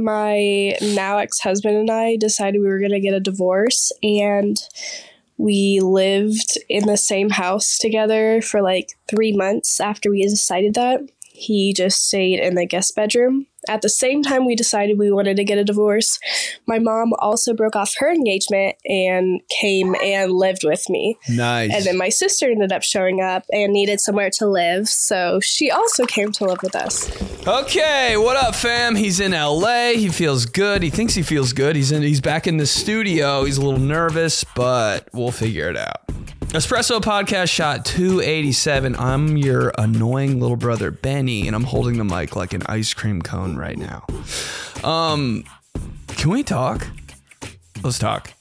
my now ex husband and I decided we were going to get a divorce, and we lived in the same house together for like three months after we decided that. He just stayed in the guest bedroom at the same time we decided we wanted to get a divorce, my mom also broke off her engagement and came and lived with me. Nice. And then my sister ended up showing up and needed somewhere to live, so she also came to live with us. Okay, what up, fam? He's in LA. He feels good. He thinks he feels good. He's in. He's back in the studio. He's a little nervous, but we'll figure it out. Espresso Podcast Shot 287. I'm your annoying little brother, Benny, and I'm holding the mic like an ice cream cone right now. Um, can we talk? Let's talk.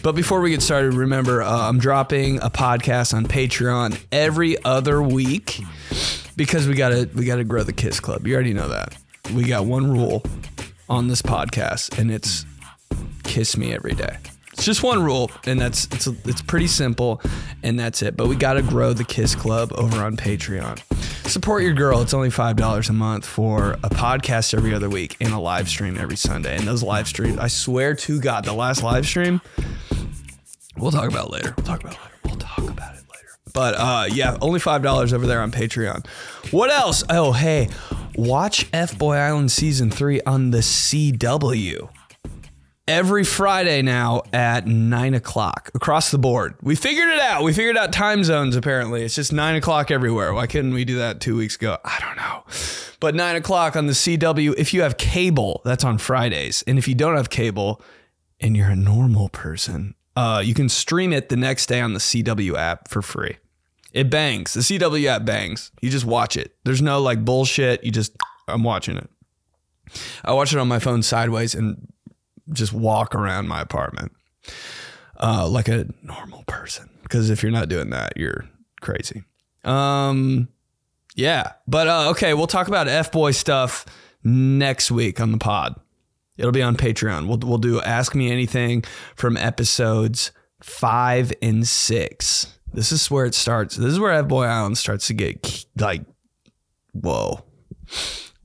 But before we get started, remember uh, I'm dropping a podcast on Patreon every other week because we gotta we gotta grow the Kiss Club. You already know that. We got one rule on this podcast, and it's kiss me every day. It's just one rule, and that's it's it's pretty simple, and that's it. But we got to grow the Kiss Club over on Patreon. Support your girl. It's only five dollars a month for a podcast every other week and a live stream every Sunday. And those live streams, I swear to God, the last live stream, we'll talk about later. We'll talk about later. We'll talk about it later. But uh, yeah, only five dollars over there on Patreon. What else? Oh, hey, watch F Boy Island season three on the CW every Friday now at nine o'clock across the board. We figured it out. We figured out time zones apparently. It's just nine o'clock everywhere. Why couldn't we do that two weeks ago? I don't know. But nine o'clock on the CW, if you have cable, that's on Fridays. And if you don't have cable and you're a normal person, uh, you can stream it the next day on the CW app for free. It bangs. The CW app bangs. You just watch it. There's no like bullshit. You just, I'm watching it. I watch it on my phone sideways and just walk around my apartment uh, like a normal person. Because if you're not doing that, you're crazy. Um, yeah, but uh, okay, we'll talk about F boy stuff next week on the pod. It'll be on Patreon. We'll we'll do Ask Me Anything from episodes five and six. This is where it starts. This is where F Boy Island starts to get like, whoa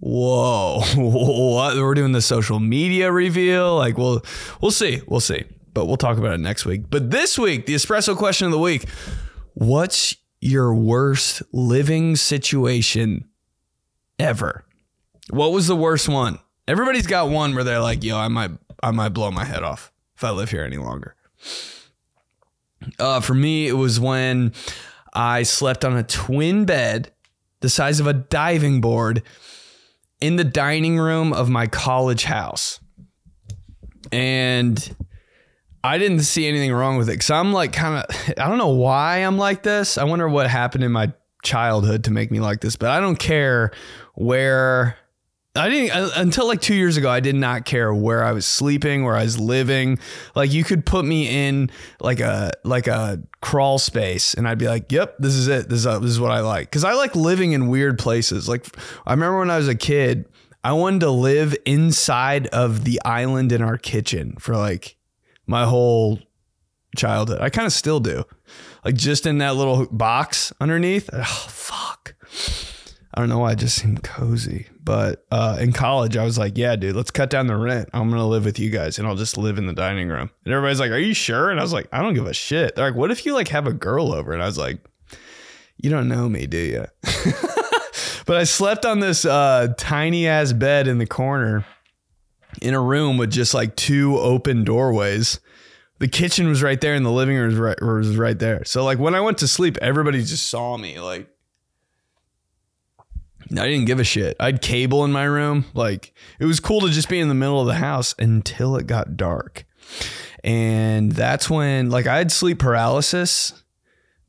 whoa, what? We're doing the social media reveal. Like, we'll, we'll see. We'll see. But we'll talk about it next week. But this week, the espresso question of the week What's your worst living situation ever? What was the worst one? Everybody's got one where they're like, yo, I might, I might blow my head off if I live here any longer. Uh, for me, it was when I slept on a twin bed the size of a diving board in the dining room of my college house. And I didn't see anything wrong with it because I'm like kind of, I don't know why I'm like this. I wonder what happened in my childhood to make me like this, but I don't care where I didn't uh, until like two years ago. I did not care where I was sleeping, where I was living. Like you could put me in like a like a crawl space, and I'd be like, "Yep, this is it. This is, uh, this is what I like." Because I like living in weird places. Like I remember when I was a kid, I wanted to live inside of the island in our kitchen for like my whole childhood. I kind of still do, like just in that little box underneath. Oh fuck. I don't know why it just seemed cozy. But uh, in college, I was like, yeah, dude, let's cut down the rent. I'm going to live with you guys and I'll just live in the dining room. And everybody's like, are you sure? And I was like, I don't give a shit. They're like, what if you like have a girl over? And I was like, you don't know me, do you? but I slept on this uh, tiny ass bed in the corner in a room with just like two open doorways. The kitchen was right there and the living room was right, was right there. So like when I went to sleep, everybody just saw me like I didn't give a shit. I had cable in my room. Like it was cool to just be in the middle of the house until it got dark. And that's when like I had sleep paralysis,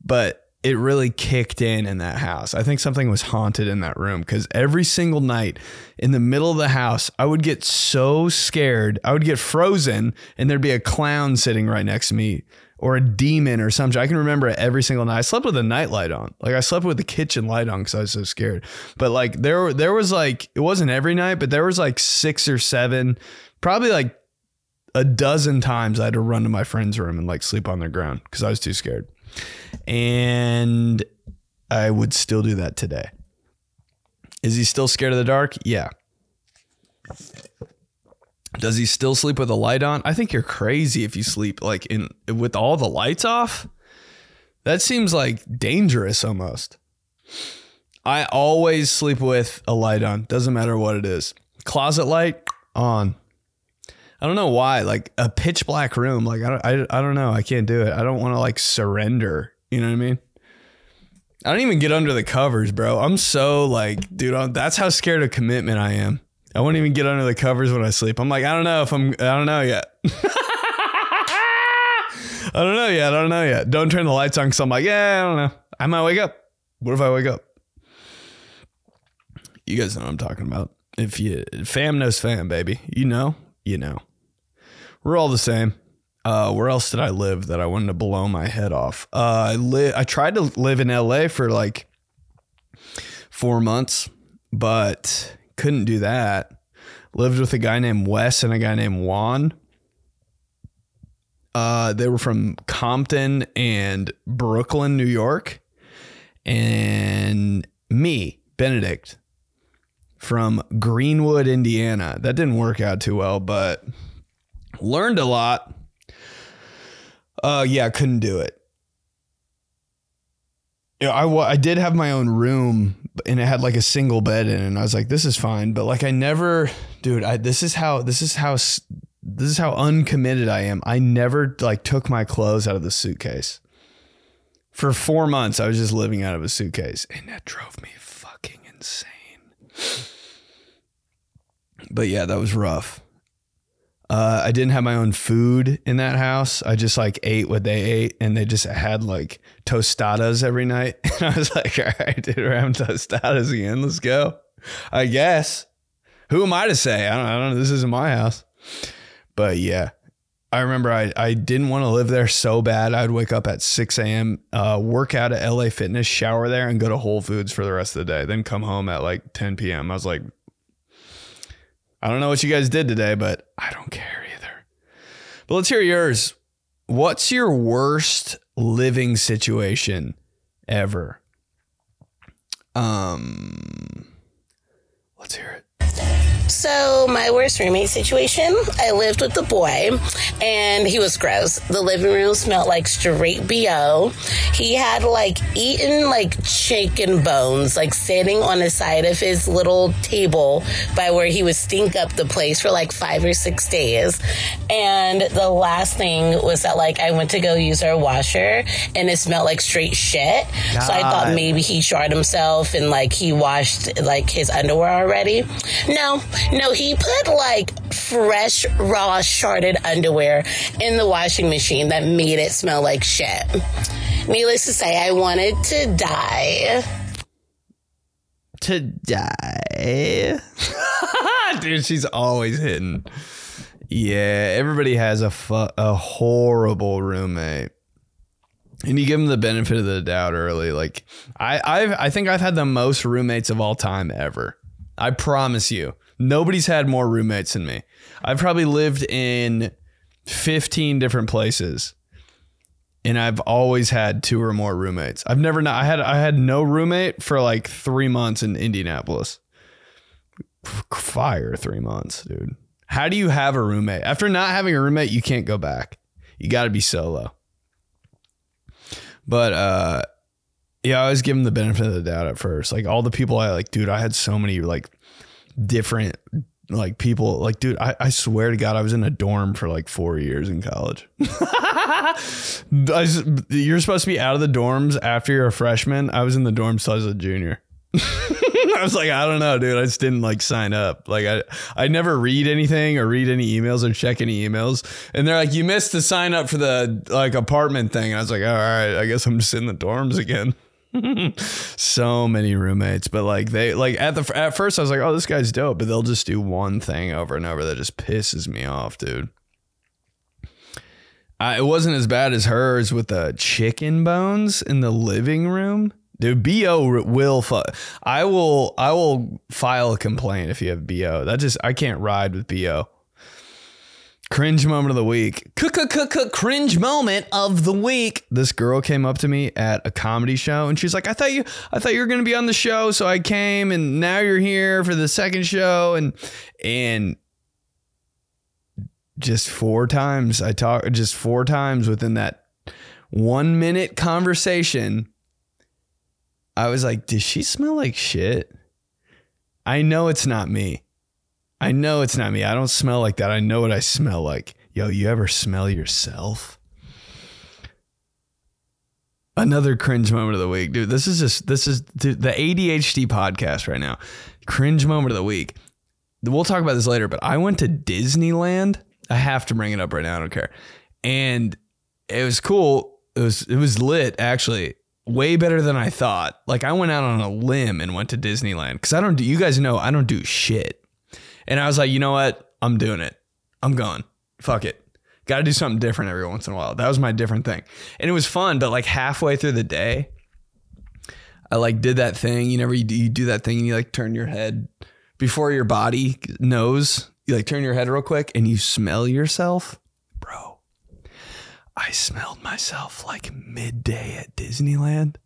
but it really kicked in in that house. I think something was haunted in that room because every single night in the middle of the house, I would get so scared. I would get frozen and there'd be a clown sitting right next to me or a demon or something. I can remember it every single night. I slept with a nightlight on. Like I slept with the kitchen light on because I was so scared. But like there, there was like it wasn't every night, but there was like six or seven, probably like a dozen times I had to run to my friend's room and like sleep on the ground because I was too scared. And I would still do that today. Is he still scared of the dark? Yeah. Does he still sleep with a light on? I think you're crazy if you sleep like in with all the lights off. That seems like dangerous almost. I always sleep with a light on. Doesn't matter what it is. Closet light on. I don't know why. Like a pitch black room. Like I don't. I, I don't know. I can't do it. I don't want to like surrender. You know what I mean? I don't even get under the covers, bro. I'm so like, dude. I'm, that's how scared of commitment I am. I won't even get under the covers when I sleep. I'm like, I don't know if I'm. I don't know yet. I don't know yet. I don't know yet. Don't turn the lights on because I'm like, yeah, I don't know. I might wake up. What if I wake up? You guys know what I'm talking about. If you fam knows fam, baby. You know, you know. We're all the same. Uh, where else did I live that I wanted to blow my head off? Uh, I li- I tried to live in LA for like four months, but couldn't do that. Lived with a guy named Wes and a guy named Juan. Uh, they were from Compton and Brooklyn, New York, and me, Benedict, from Greenwood, Indiana. That didn't work out too well, but learned a lot. Uh, yeah, couldn't do it. Yeah, I, wa- I did have my own room and it had like a single bed in it and I was like this is fine but like I never dude I this is how this is how this is how uncommitted I am. I never like took my clothes out of the suitcase. For 4 months I was just living out of a suitcase and that drove me fucking insane. But yeah that was rough uh, I didn't have my own food in that house. I just like ate what they ate, and they just had like tostadas every night. And I was like, "All right, dude, we're having tostadas again. Let's go." I guess. Who am I to say? I don't, I don't know. This isn't my house. But yeah, I remember I, I didn't want to live there so bad. I'd wake up at 6 a.m., uh, work out at LA Fitness, shower there, and go to Whole Foods for the rest of the day. Then come home at like 10 p.m. I was like, I don't know what you guys did today, but I don't care either. But let's hear yours. What's your worst living situation ever? Um, let's hear it. So, my worst roommate situation, I lived with the boy and he was gross. The living room smelled like straight BO. He had like eaten like chicken bones, like sitting on the side of his little table by where he would stink up the place for like five or six days. And the last thing was that like I went to go use our washer and it smelled like straight shit. So I thought maybe he shard himself and like he washed like his underwear already. No, no, he put like fresh, raw, sharded underwear in the washing machine that made it smell like shit. Needless to say, I wanted to die. To die. Dude, she's always hitting. Yeah, everybody has a fu- a horrible roommate. And you give them the benefit of the doubt early. Like I I've I think I've had the most roommates of all time ever. I promise you. Nobody's had more roommates than me. I've probably lived in 15 different places. And I've always had two or more roommates. I've never not I had I had no roommate for like 3 months in Indianapolis. Fire 3 months, dude. How do you have a roommate? After not having a roommate, you can't go back. You got to be solo. But uh yeah, I always give them the benefit of the doubt at first. Like all the people I like, dude, I had so many like different like people like dude I, I swear to god i was in a dorm for like four years in college. You're supposed to be out of the dorms after you're a freshman. I was in the dorms till i was a junior. I was like i don't know dude i just didn't like sign up. Like i i never read anything or read any emails or check any emails. And they're like you missed the sign up for the like apartment thing. And i was like all right i guess i'm just in the dorms again so many roommates but like they like at the at first i was like oh this guy's dope but they'll just do one thing over and over that just pisses me off dude. Uh, it wasn't as bad as hers with the chicken bones in the living room. Dude bo will fu- i will i will file a complaint if you have bo that just i can't ride with bo Cringe moment of the week. Cringe moment of the week. This girl came up to me at a comedy show and she's like, "I thought you, I thought you were gonna be on the show, so I came, and now you're here for the second show." And and just four times. I talk just four times within that one minute conversation. I was like, does she smell like shit? I know it's not me. I know it's not me. I don't smell like that. I know what I smell like. Yo, you ever smell yourself? Another cringe moment of the week, dude. This is just this is dude, the ADHD podcast right now. Cringe moment of the week. We'll talk about this later, but I went to Disneyland. I have to bring it up right now. I don't care. And it was cool. It was it was lit actually. Way better than I thought. Like I went out on a limb and went to Disneyland cuz I don't do you guys know I don't do shit. And I was like, "You know what? I'm doing it. I'm going. Fuck it. Got to do something different every once in a while." That was my different thing. And it was fun, but like halfway through the day, I like did that thing. You never you do, that thing and you like turn your head before your body knows. You like turn your head real quick and you smell yourself, bro. I smelled myself like midday at Disneyland.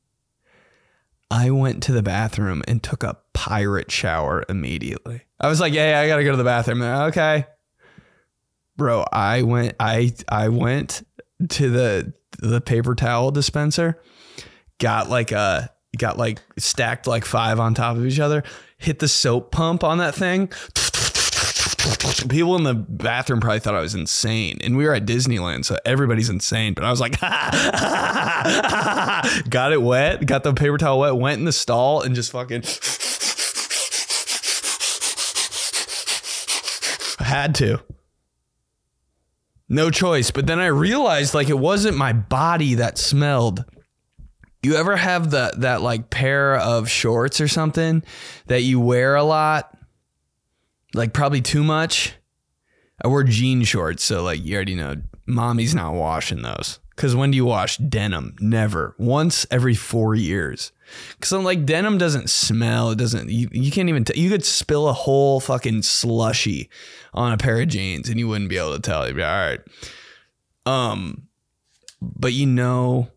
I went to the bathroom and took a pirate shower immediately. I was like, "Hey, I gotta go to the bathroom." okay, bro. I went. I I went to the the paper towel dispenser. Got like a got like stacked like five on top of each other. Hit the soap pump on that thing. People in the bathroom probably thought I was insane. And we were at Disneyland, so everybody's insane. But I was like, got it wet, got the paper towel wet, went in the stall and just fucking had to. No choice. But then I realized like it wasn't my body that smelled. You ever have the that like pair of shorts or something that you wear a lot? Like probably too much. I wear jean shorts, so like you already know mommy's not washing those. Cause when do you wash denim? Never. Once every four years. Cause I'm like denim doesn't smell. It doesn't. You, you can't even. T- you could spill a whole fucking slushy on a pair of jeans and you wouldn't be able to tell. You'd be all right. Um, but you know,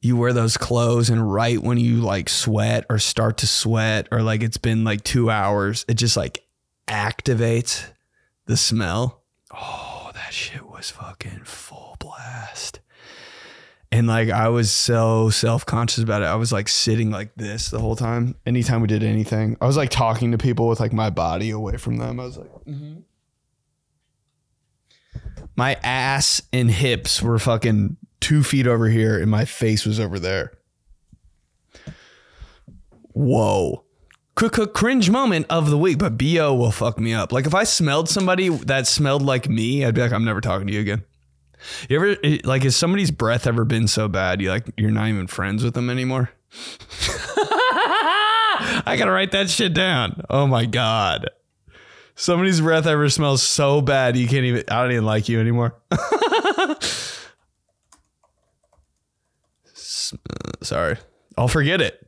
you wear those clothes and right when you like sweat or start to sweat or like it's been like two hours, it just like activates the smell. Oh, that shit was fucking full blast. And like I was so self conscious about it. I was like sitting like this the whole time. Anytime we did anything, I was like talking to people with like my body away from them. I was like, mm-hmm. my ass and hips were fucking two feet over here, and my face was over there. Whoa. Cr- cringe moment of the week, but BO will fuck me up. Like if I smelled somebody that smelled like me, I'd be like, I'm never talking to you again. You ever like has somebody's breath ever been so bad you like you're not even friends with them anymore? I gotta write that shit down. Oh my god. Somebody's breath ever smells so bad you can't even I don't even like you anymore. Uh, Sorry. I'll forget it.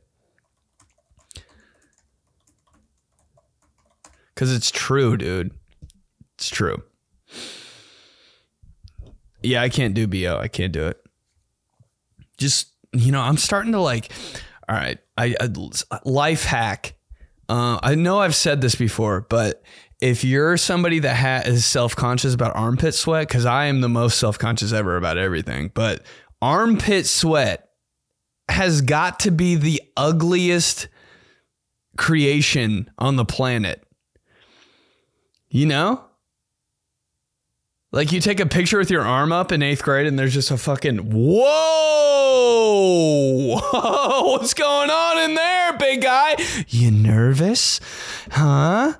Cause it's true, dude. It's true. Yeah, I can't do BO. I can't do it. Just you know, I'm starting to like. All right, I, I life hack. Uh, I know I've said this before, but if you're somebody that ha- is self conscious about armpit sweat, because I am the most self conscious ever about everything, but armpit sweat has got to be the ugliest creation on the planet. You know? Like you take a picture with your arm up in eighth grade and there's just a fucking whoa, what's going on in there, big guy? You nervous? Huh?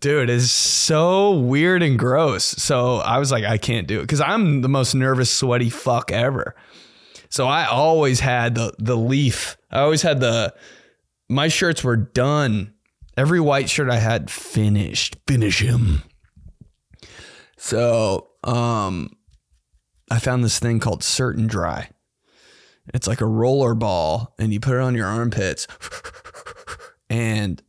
Dude, it's so weird and gross. So I was like, I can't do it because I'm the most nervous, sweaty fuck ever. So I always had the the leaf. I always had the my shirts were done. Every white shirt I had finished. Finish him. So, um, I found this thing called Certain Dri. It's like a roller ball, and you put it on your armpits. And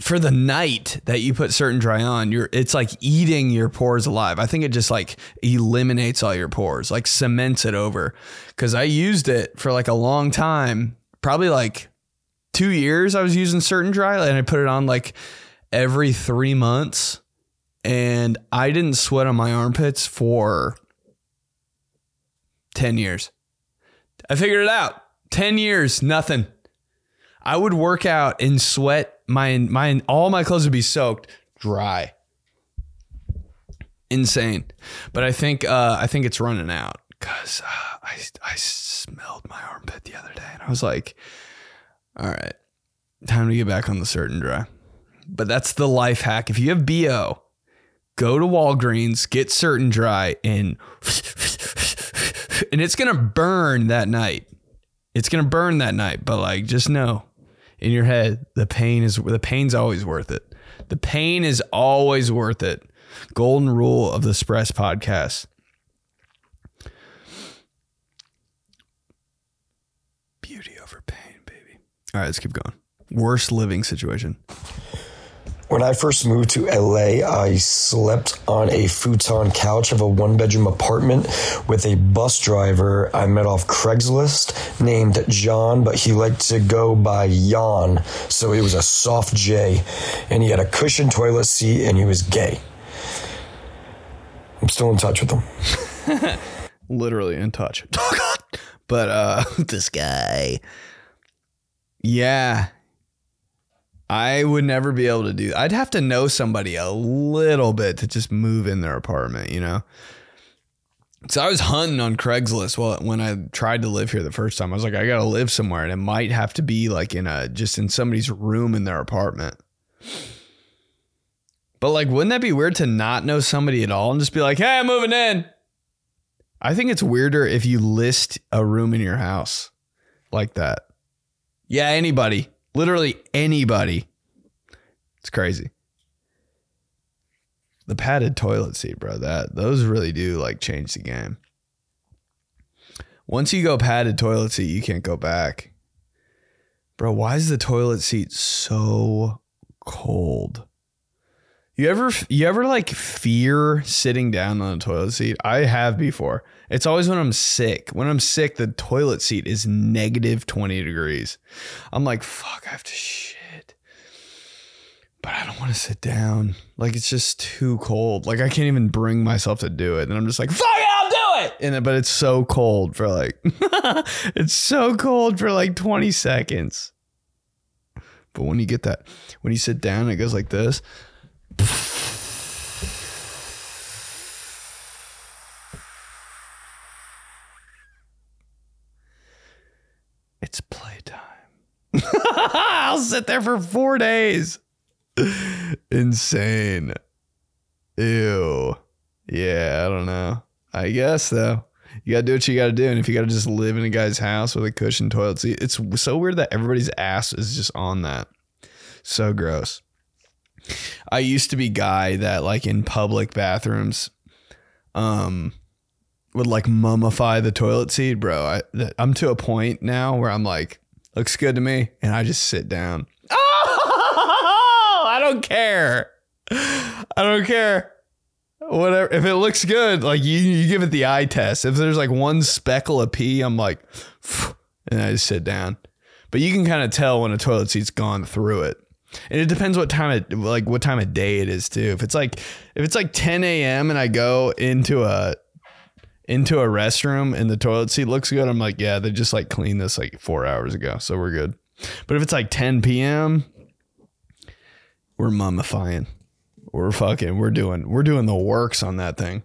for the night that you put Certain Dri on, you're it's like eating your pores alive. I think it just like eliminates all your pores, like cements it over. Because I used it for like a long time, probably like two years. I was using Certain Dri, and I put it on like every three months and I didn't sweat on my armpits for 10 years. I figured it out. 10 years, nothing. I would work out and sweat. My my all my clothes would be soaked, dry. Insane. But I think uh, I think it's running out because uh, I I smelled my armpit the other day and I was like, all right, time to get back on the Certain Dri. But that's the life hack. If you have BO, go to Walgreens, get Certain Dri, and and it's gonna burn that night. It's gonna burn that night, but like just know in your head, the pain is the pain's always worth it. The pain is always worth it. Golden rule of the Spress podcast. Beauty over pain, baby. All right, let's keep going. Worst living situation. When I first moved to LA, I slept on a futon couch of a one bedroom apartment with a bus driver I met off Craigslist named John, but he liked to go by Jan, so it was a soft J. And he had a cushioned toilet seat and he was gay. I'm still in touch with him. Literally in touch. but uh this guy. Yeah, I would never be able to do. I'd have to know somebody a little bit to just move in their apartment, you know. So I was hunting on Craigslist well when I tried to live here the first time. I was like, I gotta live somewhere, and it might have to be like in a just in somebody's room in their apartment. But like, wouldn't that be weird to not know somebody at all and just be like, "Hey, I'm moving in." I think it's weirder if you list a room in your house like that. Yeah, anybody. Literally anybody. It's crazy. The padded toilet seat, bro. That those really do like change the game. Once you go padded toilet seat, you can't go back. Bro, why is the toilet seat so cold? You ever you ever like fear sitting down on a toilet seat? I have before. It's always when I'm sick. When I'm sick, the toilet seat is negative 20 degrees. I'm like, fuck, I have to shit. But I don't want to sit down. Like it's just too cold. Like I can't even bring myself to do it. And I'm just like, fuck it, I'll do it. And but it's so cold for like it's so cold for like 20 seconds. But when you get that, when you sit down, it goes like this. It's playtime. I'll sit there for four days. Insane. Ew. Yeah, I don't know. I guess though. You gotta do what you gotta do. And if you gotta just live in a guy's house with a cushion toilet seat, it's so weird that everybody's ass is just on that. So gross. I used to be guy that like in public bathrooms, um, would like mummify the toilet seat, bro. I I'm to a point now where I'm like, looks good to me, and I just sit down. Oh, I don't care. I don't care. Whatever. If it looks good, like you, you give it the eye test. If there's like one speckle of pee, I'm like, and I just sit down. But you can kind of tell when a toilet seat's gone through it. And it depends what time of like what time of day it is too. If it's like if it's like 10 a.m. and I go into a into a restroom and the toilet seat looks good, I'm like, yeah, they just like cleaned this like four hours ago, so we're good. But if it's like 10 p.m., we're mummifying. We're fucking. We're doing. We're doing the works on that thing.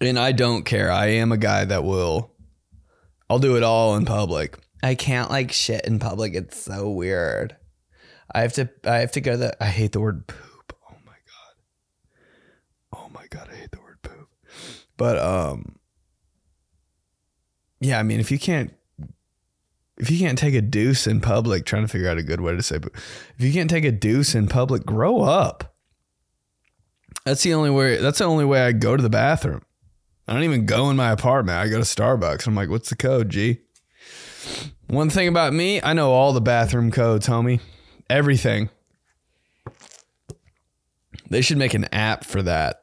And I don't care. I am a guy that will. I'll do it all in public. I can't like shit in public. It's so weird. I have to I have to go to the I hate the word poop. Oh my god. Oh my god, I hate the word poop. But um yeah, I mean if you can't if you can't take a deuce in public, trying to figure out a good way to say but if you can't take a deuce in public, grow up. That's the only way that's the only way I go to the bathroom. I don't even go in my apartment. I go to Starbucks. I'm like, what's the code, G? One thing about me, I know all the bathroom codes, homie. Everything. They should make an app for that.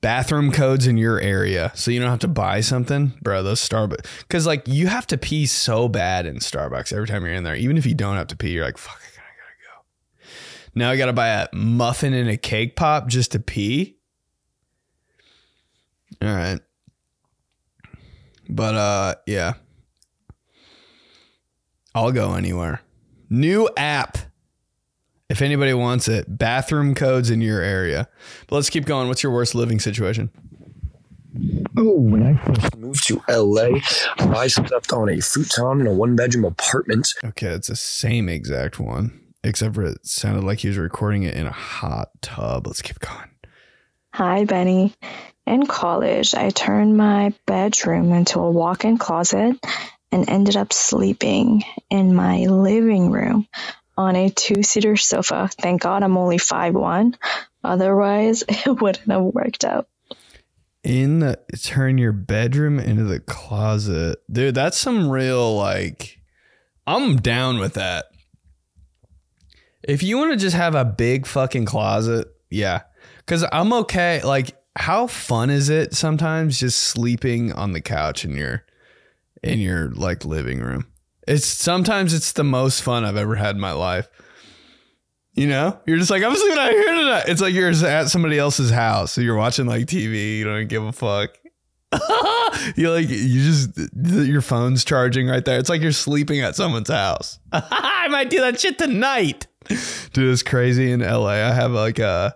Bathroom codes in your area so you don't have to buy something. Bro, those Starbucks. Because, like, you have to pee so bad in Starbucks every time you're in there. Even if you don't have to pee, you're like, fuck, I gotta, I gotta go. Now I got to buy a muffin and a cake pop just to pee. All right. But uh yeah. I'll go anywhere. New app. If anybody wants it, bathroom codes in your area. But let's keep going. What's your worst living situation? Oh, when I first moved to LA, I slept on a futon in a one bedroom apartment. Okay, it's the same exact one, except for it sounded like he was recording it in a hot tub. Let's keep going. Hi, Benny. In college, I turned my bedroom into a walk in closet and ended up sleeping in my living room on a two seater sofa. Thank God I'm only 5'1. Otherwise, it wouldn't have worked out. In the turn your bedroom into the closet. Dude, that's some real like I'm down with that. If you want to just have a big fucking closet, yeah. Cuz I'm okay like how fun is it sometimes just sleeping on the couch in your in your like living room? It's sometimes it's the most fun I've ever had in my life. You know, you're just like I'm sleeping out here tonight. It's like you're at somebody else's house, so you're watching like TV. You don't give a fuck. you like you just your phone's charging right there. It's like you're sleeping at someone's house. I might do that shit tonight. Dude, it's crazy in LA. I have like a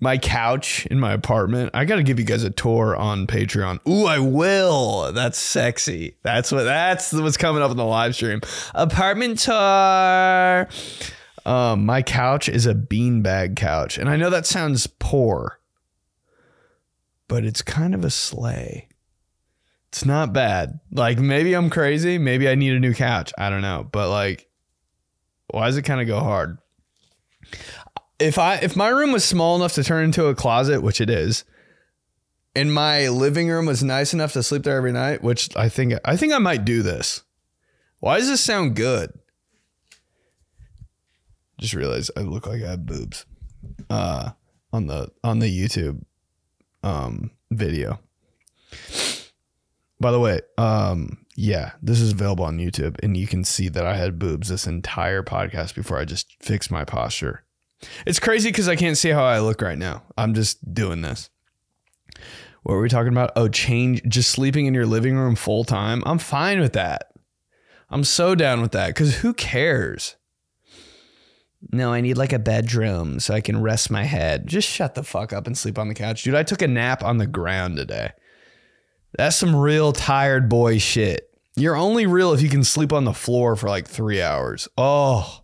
my couch in my apartment. I got to give you guys a tour on Patreon. Ooh, I will. That's sexy. That's what that's what's coming up in the live stream. Apartment tour. Um, my couch is a beanbag couch, and I know that sounds poor, but it's kind of a slay. It's not bad. Like maybe I'm crazy. Maybe I need a new couch. I don't know, but like, why does it kind of go hard? If I if my room was small enough to turn into a closet, which it is, and my living room was nice enough to sleep there every night, which I think I think I might do this. Why does this sound good? Just realized I look like I have boobs. Uh on the on the YouTube um video. By the way, um yeah, this is available on YouTube and you can see that I had boobs this entire podcast before I just fixed my posture. It's crazy because I can't see how I look right now. I'm just doing this. What were we talking about? Oh, change, just sleeping in your living room full time. I'm fine with that. I'm so down with that because who cares? No, I need like a bedroom so I can rest my head. Just shut the fuck up and sleep on the couch. Dude, I took a nap on the ground today. That's some real tired boy shit. You're only real if you can sleep on the floor for like three hours. Oh,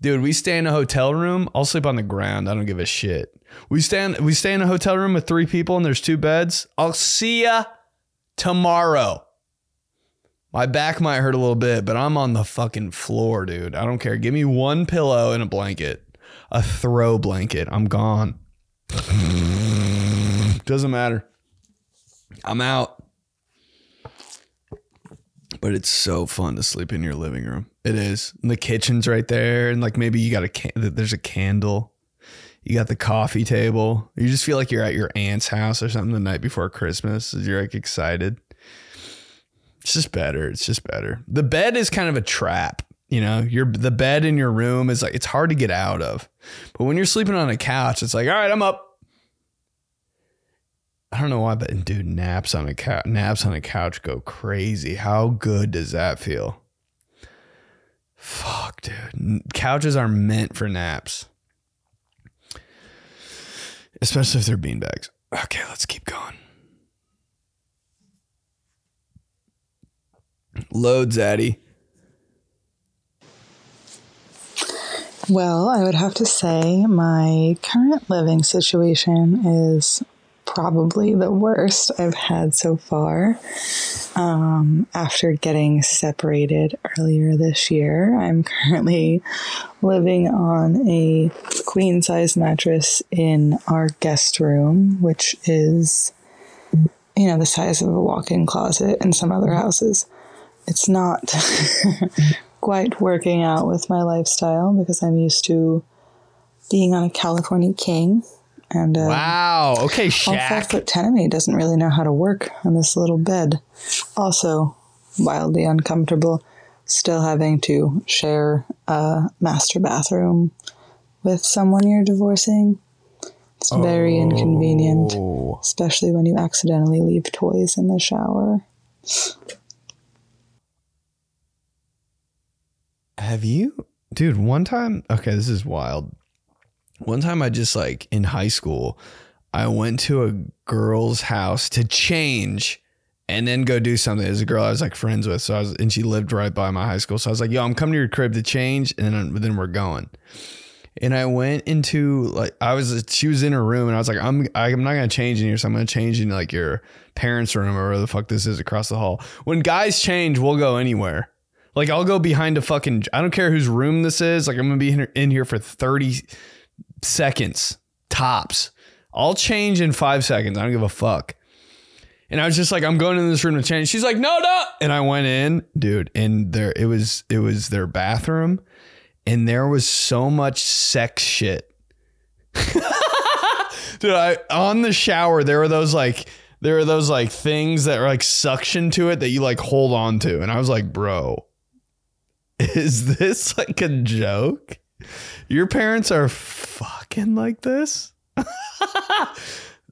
Dude, we stay in a hotel room. I'll sleep on the ground. I don't give a shit. We stand we stay in a hotel room with three people and there's two beds. I'll see ya tomorrow. My back might hurt a little bit, but I'm on the fucking floor, dude. I don't care. Give me one pillow and a blanket. A throw blanket. I'm gone. Doesn't matter. I'm out. But it's so fun to sleep in your living room. It is. And the kitchen's right there, and like maybe you got a can- there's a candle. You got the coffee table. You just feel like you're at your aunt's house or something the night before Christmas. You're like excited. It's just better. It's just better. The bed is kind of a trap. You know, your the bed in your room is like it's hard to get out of. But when you're sleeping on a couch, it's like, all right, I'm up. I don't know why, but dude, naps on a couch, naps on a couch go crazy. How good does that feel? Fuck, dude. Couches are meant for naps, especially if they're beanbags. Okay, let's keep going. Load, Zaddy. Well, I would have to say my current living situation is probably the worst I've had so far. Um, after getting separated earlier this year, I'm currently living on a queen size mattress in our guest room, which is, you know, the size of a walk in closet in some other houses. It's not quite working out with my lifestyle because I'm used to being on a California king and um, wow, okay, all Shaq. five foot ten of me doesn't really know how to work on this little bed. Also, wildly uncomfortable, still having to share a master bathroom with someone you're divorcing. It's very inconvenient, Oh. especially when you accidentally leave toys in the shower. Have you, dude? One time, okay, this is wild. One time, I just like in high school, I went to a girl's house to change and then go do something. There's a girl I was like friends with, so I was, and she lived right by my high school. So I was like, "Yo, I'm coming to your crib to change," and then then we're going. And I went into like I was she was in her room and I was like I'm I'm not gonna change in here so I'm gonna change in like your parents' room or where the fuck this is across the hall. When guys change, we'll go anywhere. Like I'll go behind a fucking I don't care whose room this is. Like I'm gonna be in here, in here for 30 seconds tops. I'll change in five seconds. I don't give a fuck. And I was just like, I'm going in this room to change. She's like, no, no. And I went in, dude, and there it was it was their bathroom, and there was so much sex shit. dude, I on the shower, there were those like there are those like things that are like suction to it that you like hold on to. And I was like, bro, is this like a joke? Your parents are fucking like this?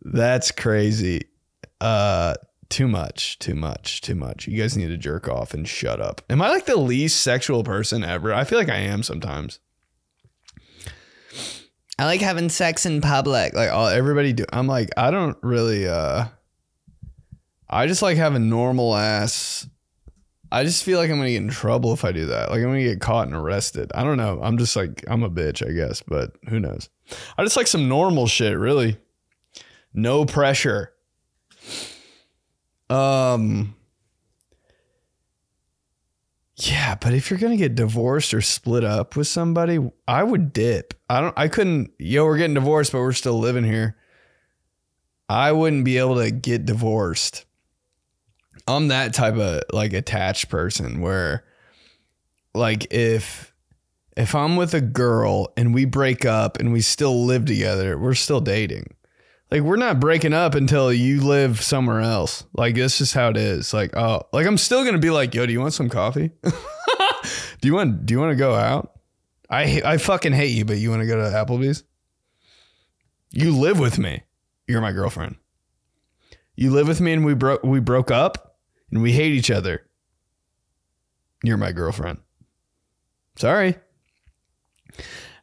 That's crazy. Uh too much, too much, too much. You guys need to jerk off and shut up. Am I like the least sexual person ever? I feel like I am sometimes. I like having sex in public. Like all everybody do. I'm like, I don't really uh I just like having normal ass I just feel like I'm gonna get in trouble if I do that. Like I'm gonna get caught and arrested. I don't know. I'm just like I'm a bitch, I guess, but who knows? I just like some normal shit, really. No pressure. Um Yeah, but if you're gonna get divorced or split up with somebody, I would dip. I don't I couldn't yo, we're getting divorced, but we're still living here. I wouldn't be able to get divorced. I'm that type of like attached person where like if if I'm with a girl and we break up and we still live together, we're still dating. Like we're not breaking up until you live somewhere else. Like this is how it is. Like oh, like I'm still gonna be like, yo, do you want some coffee? do you want do you want to go out? I I fucking hate you, but you want to go to Applebee's? You live with me. You're my girlfriend. You live with me and we broke we broke up and we hate each other. You're my girlfriend. Sorry.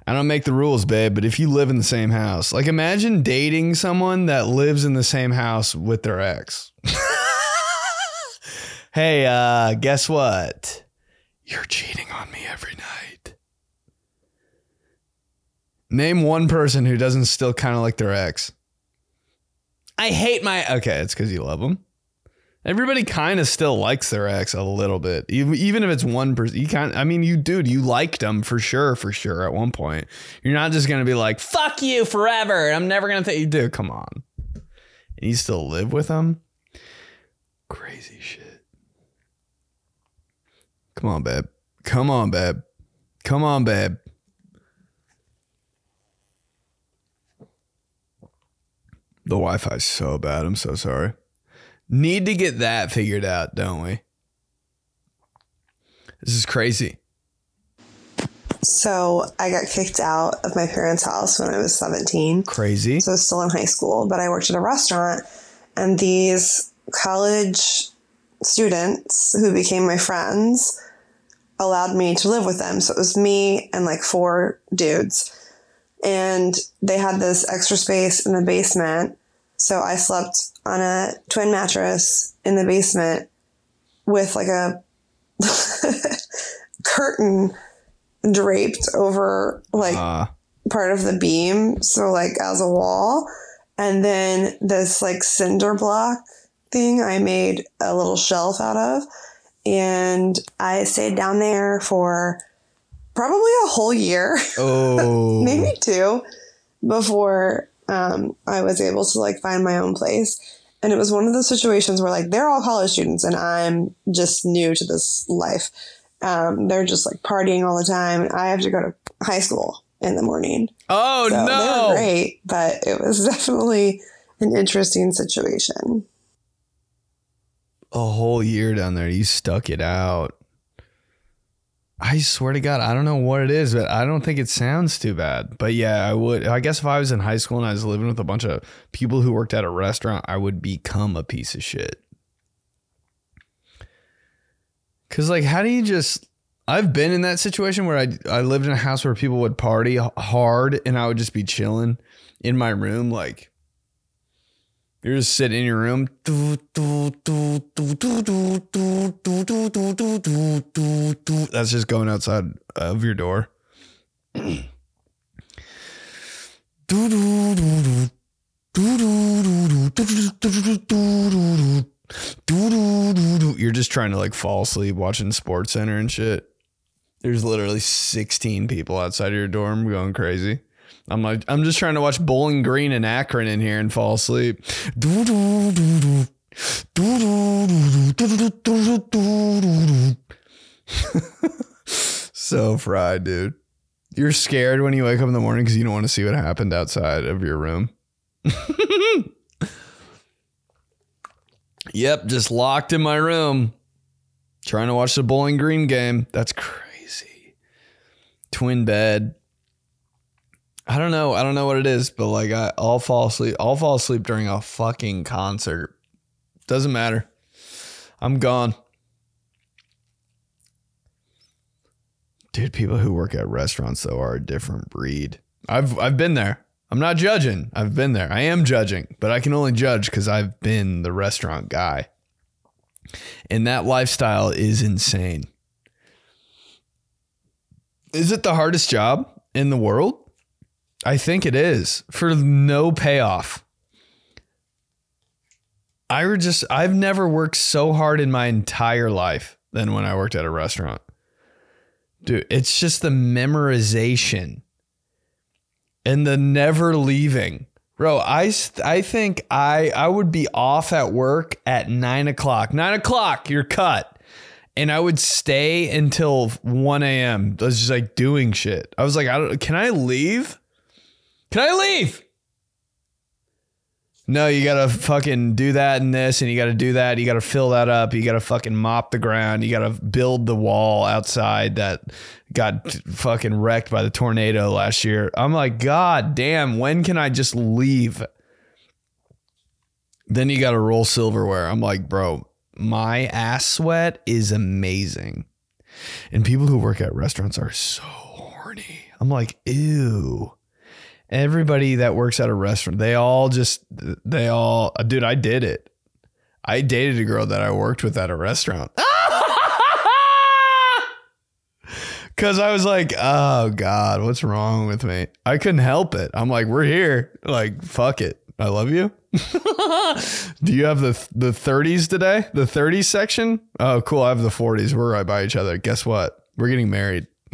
I don't make the rules, babe, but if you live in the same house, like imagine dating someone that lives in the same house with their ex. hey, uh, guess what? You're cheating on me every night. Name one person who doesn't still kind of like their ex. I hate my. Okay, it's because you love them. Everybody kind of still likes their ex a little bit, even even if it's one person. You kind, I mean, you dude, you liked them for sure, for sure. At one point, you're not just gonna be like "fuck you" forever. I'm never gonna think you do. Come on, and you still live with them. Crazy shit. Come on, babe. Come on, babe. Come on, babe. The Wi-Fi's so bad. I'm so sorry. Need to get that figured out, don't we? This is crazy. So I got kicked out of my parents' house when I was 17. Crazy. So I was still in high school, but I worked at a restaurant, and these college students who became my friends allowed me to live with them. So it was me and like four dudes. And they had this extra space in the basement. So I slept on a twin mattress in the basement with like a curtain draped over like Uh, part of the beam, so like as a wall. And then this like cinder block thing I made a little shelf out of. And I stayed down there for probably a whole year, oh, maybe two, before um, I was able to like find my own place. And it was one of those situations where like they're all college students and I'm just new to this life. Um, they're just like partying all the time. And I have to go to high school in the morning. oh So they no! were great, but it was definitely an interesting situation. A whole year down there, you stuck it out. I swear to God, I don't know what it is, but I don't think it sounds too bad. But yeah, I would. I guess if I was in high school and I was living with a bunch of people who worked at a restaurant, I would become a piece of shit. Cause like, how do you just? I've been in that situation where I I lived in a house where people would party hard and I would just be chilling in my room, like you're just sitting in your room. That's just going outside of your door. You're just trying to like fall asleep watching Sports Center and shit. There's literally 16 people outside of your dorm going crazy. I'm like, I'm just trying to watch Bowling Green and Akron in here and fall asleep. so fried, dude. You're scared when you wake up in the morning because you don't want to see what happened outside of your room. yep, just locked in my room, trying to watch the Bowling Green game. That's crazy. Twin bed. I don't know. I don't know what it is, but like I, I'll fall asleep. I'll fall asleep during a fucking concert. Doesn't matter. I'm gone. Dude, people who work at restaurants though are a different breed. I've I've been there. I'm not judging. I've been there. I am judging, but I can only judge cuz I've been the restaurant guy. And that lifestyle is insane. Is it the hardest job in the world? I think it is for no payoff. I just I've never worked so hard in my entire life than when I worked at a restaurant. Dude, it's just the memorization and the never leaving. Bro, I, I think I I would be off at work at nine o'clock. Nine o'clock, you're cut. And I would stay until 1 a.m. I was just like doing shit. I was like, I don't can I leave? Can I leave? No, you gotta fucking do that and this, and you gotta do that. You gotta fill that up. You gotta fucking mop the ground. You gotta build the wall outside that got fucking wrecked by the tornado last year. I'm like, God damn, when can I just leave? Then you gotta roll silverware. I'm like, bro, my ass sweat is amazing. And people who work at restaurants are so horny. I'm like, ew everybody that works at a restaurant, they all just, they all, uh, dude, I did it. I dated a girl that I worked with at a restaurant. Cause I was like, oh God, what's wrong with me? I couldn't help it. I'm like, we're here. Like, fuck it. I love you. Do you have the the 30s today? The 30s section? Oh, cool. I have the 40s. We're right by each other. Guess what? We're getting married.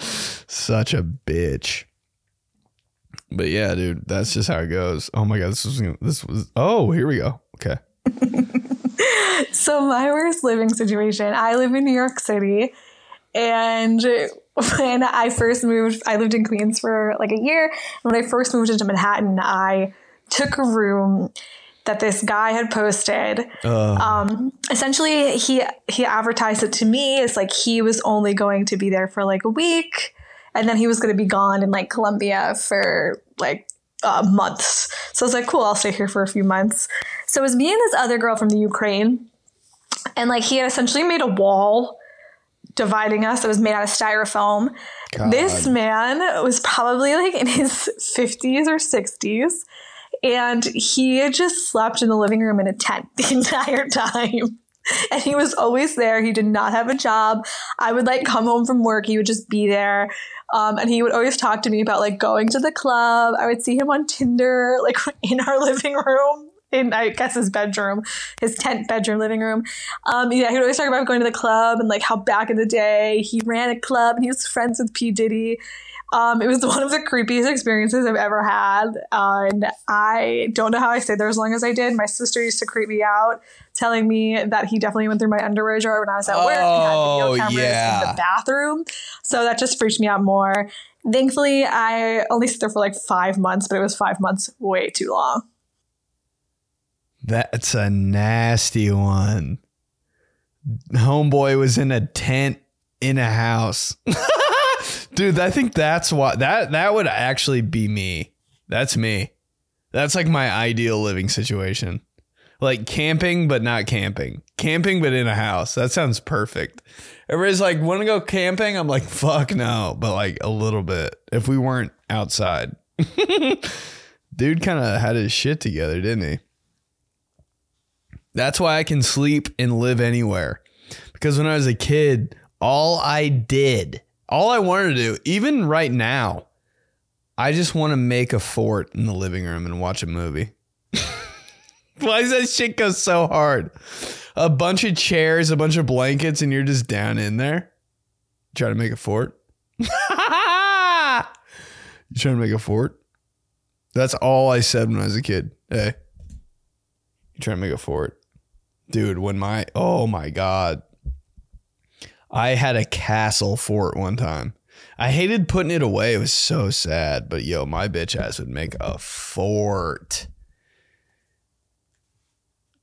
Such a bitch. But yeah, dude, that's just how it goes. Oh my god, this was this was. Oh, here we go. Okay. so my worst living situation. I live in New York City, and when I first moved, I lived in Queens for like a year. When I first moved into Manhattan, I took a room that this guy had posted. Uh. Um, essentially, he he advertised it to me as like he was only going to be there for like a week and then he was going to be gone in like Colombia for like uh, months. So I was like, cool, I'll stay here for a few months. So it was me and this other girl from the Ukraine, and like he had essentially made a wall dividing us. It was made out of styrofoam. God. This man was probably like in his 50s or 60s. And he had just slept in the living room in a tent the entire time. and he was always there. He did not have a job. I would like come home from work. He would just be there. Um, and he would always talk to me about like going to the club. I would see him on Tinder, like in our living room. In I guess his bedroom, his tent bedroom living room. Um, yeah, he would always talk about going to the club and like how back in the day he ran a club and he was friends with P Diddy. Um, it was one of the creepiest experiences I've ever had. Uh, and I don't know how I stayed there as long as I did. My sister used to creep me out, telling me that he definitely went through my underwear drawer when I was at work. Oh, had video oh, cameras yeah. in the bathroom. So that just freaked me out more. Thankfully, I only stayed there for like five months, but it was five months way too long. That's a nasty one. Homeboy was in a tent in a house. Dude, I think that's why that that would actually be me. That's me. That's like my ideal living situation. Like camping but not camping. Camping but in a house. That sounds perfect. Everybody's like, "Want to go camping?" I'm like, "Fuck no," but like a little bit. If we weren't outside. Dude kind of had his shit together, didn't he? That's why I can sleep and live anywhere. Because when I was a kid, all I did, all I wanted to do, even right now, I just want to make a fort in the living room and watch a movie. why does that shit go so hard? A bunch of chairs, a bunch of blankets, and you're just down in there trying to make a fort. you trying to make a fort? That's all I said when I was a kid. Hey, you trying to make a fort? Dude, when my, oh my God. I had a castle fort one time. I hated putting it away. It was so sad. But yo, my bitch ass would make a fort.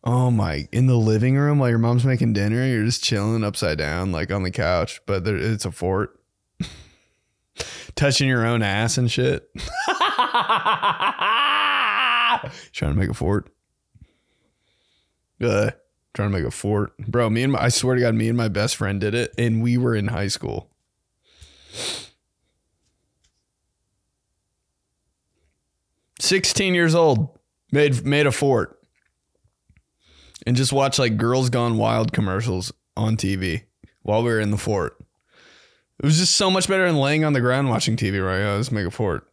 Oh my! In the living room while your mom's making dinner, you're just chilling upside down, like on the couch. But there, it's a fort. Touching your own ass and shit. Trying to make a fort. Uh, trying to make a fort, bro. Me and my, I swear to God, me and my best friend did it, and we were in high school. Sixteen years old, made made a fort, and just watch like Girls Gone Wild commercials on TV while we were in the fort. It was just so much better than laying on the ground watching TV. Right? Oh, let's make a fort.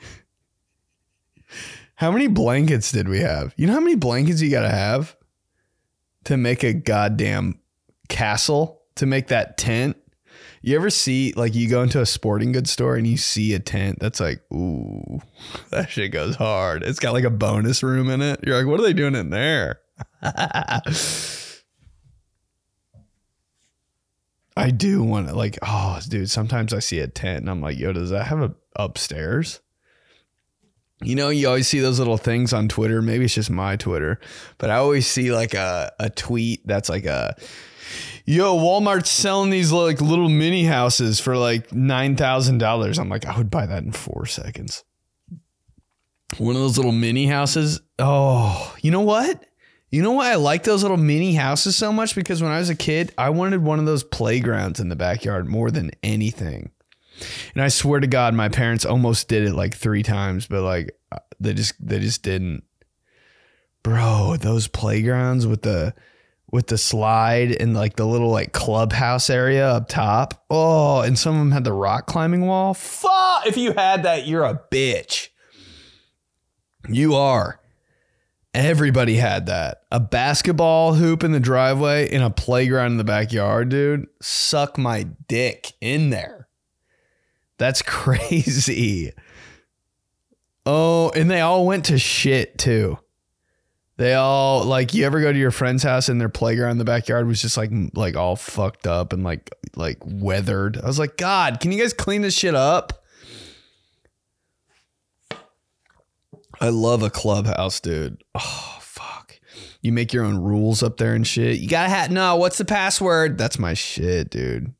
How many blankets did we have? You know how many blankets you gotta have to make a goddamn castle? To make that tent? You ever see like you go into a sporting goods store and you see a tent that's like, ooh, that shit goes hard. It's got like a bonus room in it. You're like, what are they doing in there? I do want to like, oh, dude. Sometimes I see a tent and I'm like, yo, does that have a upstairs? You know, you always see those little things on Twitter. Maybe it's just my Twitter, but I always see like a, a tweet that's like a, yo, Walmart's selling these like little mini houses for like nine thousand dollars. I'm like, I would buy that in four seconds. One of those little mini houses. Oh, you know what? You know why I like those little mini houses so much? Because when I was a kid, I wanted one of those playgrounds in the backyard more than anything. And I swear to God, my parents almost did it like three times, but like they just they just didn't. Bro, those playgrounds with the with the slide and like the little like clubhouse area up top. Oh, and some of them had the rock climbing wall. Fuck! If you had that, you're a bitch. You are. Everybody had that. A basketball hoop in the driveway and a playground in the backyard, dude. Suck my dick in there. That's crazy. Oh, and they all went to shit too. They all like you ever go to your friend's house and their playground in the backyard was just like like all fucked up and like like weathered. I was like, God, can you guys clean this shit up? I love a clubhouse, dude. Oh fuck. You make your own rules up there and shit. You gotta have no, what's the password? That's my shit, dude.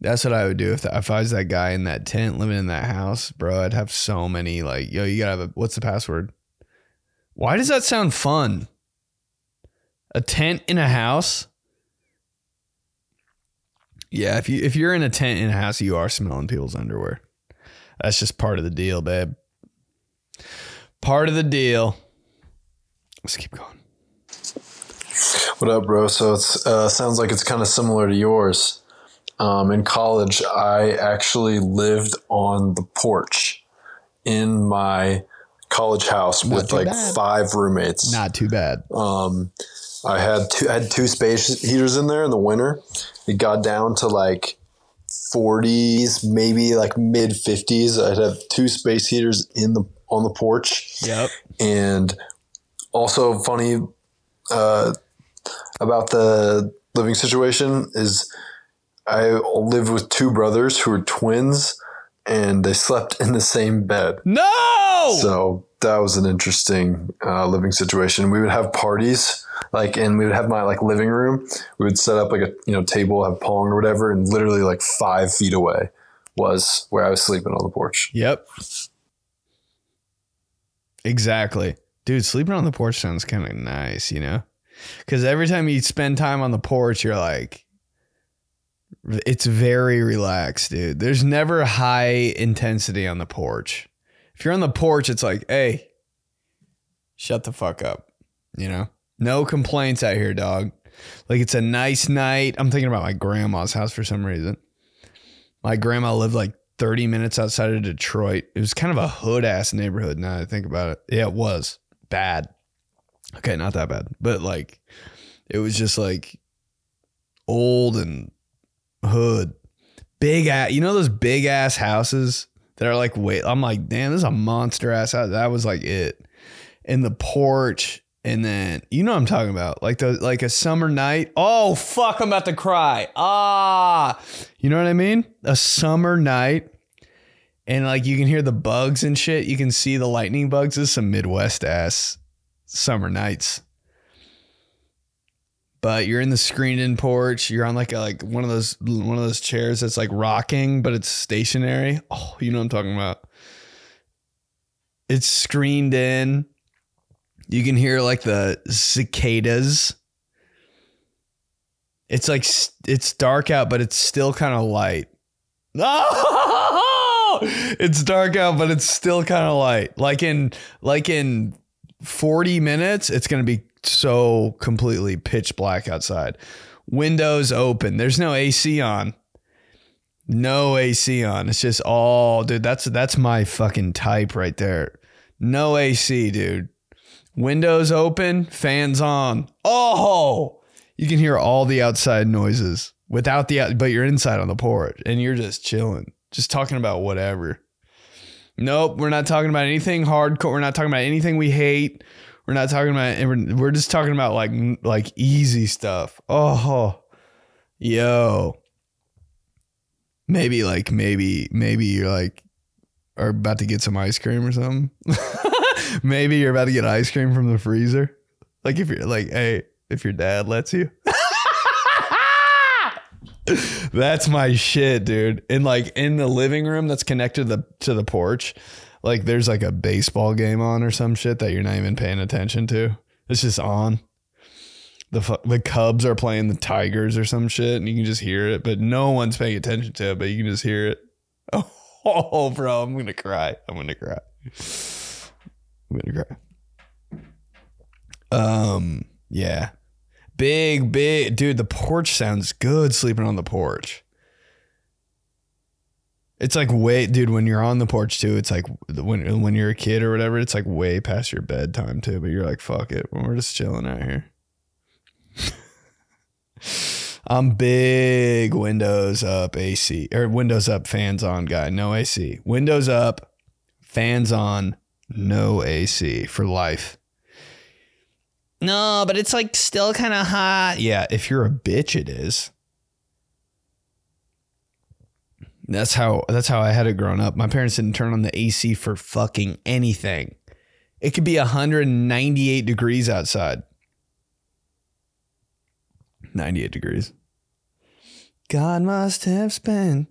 That's what I would do if if I was that guy in that tent living in that house, bro. I'd have so many like, yo, you gotta have a what's the password? Why does that sound fun? A tent in a house? Yeah, if you if you're in a tent in a house, you are smelling people's underwear. That's just part of the deal, babe. Part of the deal. Let's keep going. What up, bro? So it uh, sounds like it's kind of similar to yours. Um, in college, I actually lived on the porch in my college house Not with like bad. five roommates. Not too bad. Um, I had two I had two space heaters in there in the winter. It got down to like 40s, maybe like mid 50s. I'd have two space heaters in the on the porch. Yep. And also funny uh, about the living situation is I lived with two brothers who were twins and they slept in the same bed. No. So that was an interesting uh, living situation. We would have parties like, and we would have my like living room. We would set up like a you know table, have pong or whatever, and literally like five feet away was where I was sleeping on the porch. Yep. Exactly. Dude, sleeping on the porch sounds kind of nice, you know? Because every time you spend time on the porch, you're like, it's very relaxed, dude. There's never high intensity on the porch. If you're on the porch, it's like, hey, shut the fuck up, you know? No complaints out here, dog. Like, it's a nice night. I'm thinking about my grandma's house for some reason. My grandma lived like 30 minutes outside of Detroit. It was kind of a hood ass neighborhood now I think about it. Yeah, it was bad. Okay, not that bad, but like it was just like old and hood. Big ass, you know those big ass houses that are like wait, I'm like, damn, this is a monster ass house. That was like it. And the porch and then you know what I'm talking about. Like the like a summer night. Oh fuck, I'm about to cry. Ah. You know what I mean? A summer night. And like you can hear the bugs and shit. You can see the lightning bugs. This is some Midwest ass summer nights. But you're in the screened in porch. You're on like a like one of those one of those chairs that's like rocking, but it's stationary. Oh, you know what I'm talking about. It's screened in. You can hear like the cicadas. It's like it's dark out, but it's still kind of light. It's dark out, but it's still kind of light. Like in like in 40 minutes, it's gonna be so completely pitch black outside. Windows open. There's no AC on. No AC on. It's just all, dude. That's that's my fucking type right there. No AC, dude. Windows open, fans on. Oh, you can hear all the outside noises without the, but you're inside on the porch and you're just chilling, just talking about whatever. Nope, we're not talking about anything hardcore. We're not talking about anything we hate. We're not talking about. We're, just talking about like like easy stuff. Oh, yo. Maybe like maybe maybe you're like are about to get some ice cream or something. maybe you're about to get ice cream from the freezer. Like if you're like, hey, if your dad lets you. That's my shit, dude. And like in the living room that's connected to the to the porch, like there's like a baseball game on or some shit that you're not even paying attention to. It's just on. The the Cubs are playing the Tigers or some shit, and you can just hear it, but no one's paying attention to it. But you can just hear it. Oh, bro, I'm gonna cry. I'm gonna cry. I'm gonna cry. Um, yeah. Big, big dude, the porch sounds good sleeping on the porch. It's like way dude, when you're on the porch too, it's like when when you're a kid or whatever, it's like way past your bedtime too, but you're like, fuck it. We're just chilling out here. I'm big windows up AC or windows up fans on guy, no AC. Windows up, fans on, no AC for life. No, but it's like still kind of hot. Yeah, if you're a bitch, it is. That's how that's how I had it growing up. My parents didn't turn on the AC for fucking anything. It could be 198 degrees outside. 98 degrees. God must have spent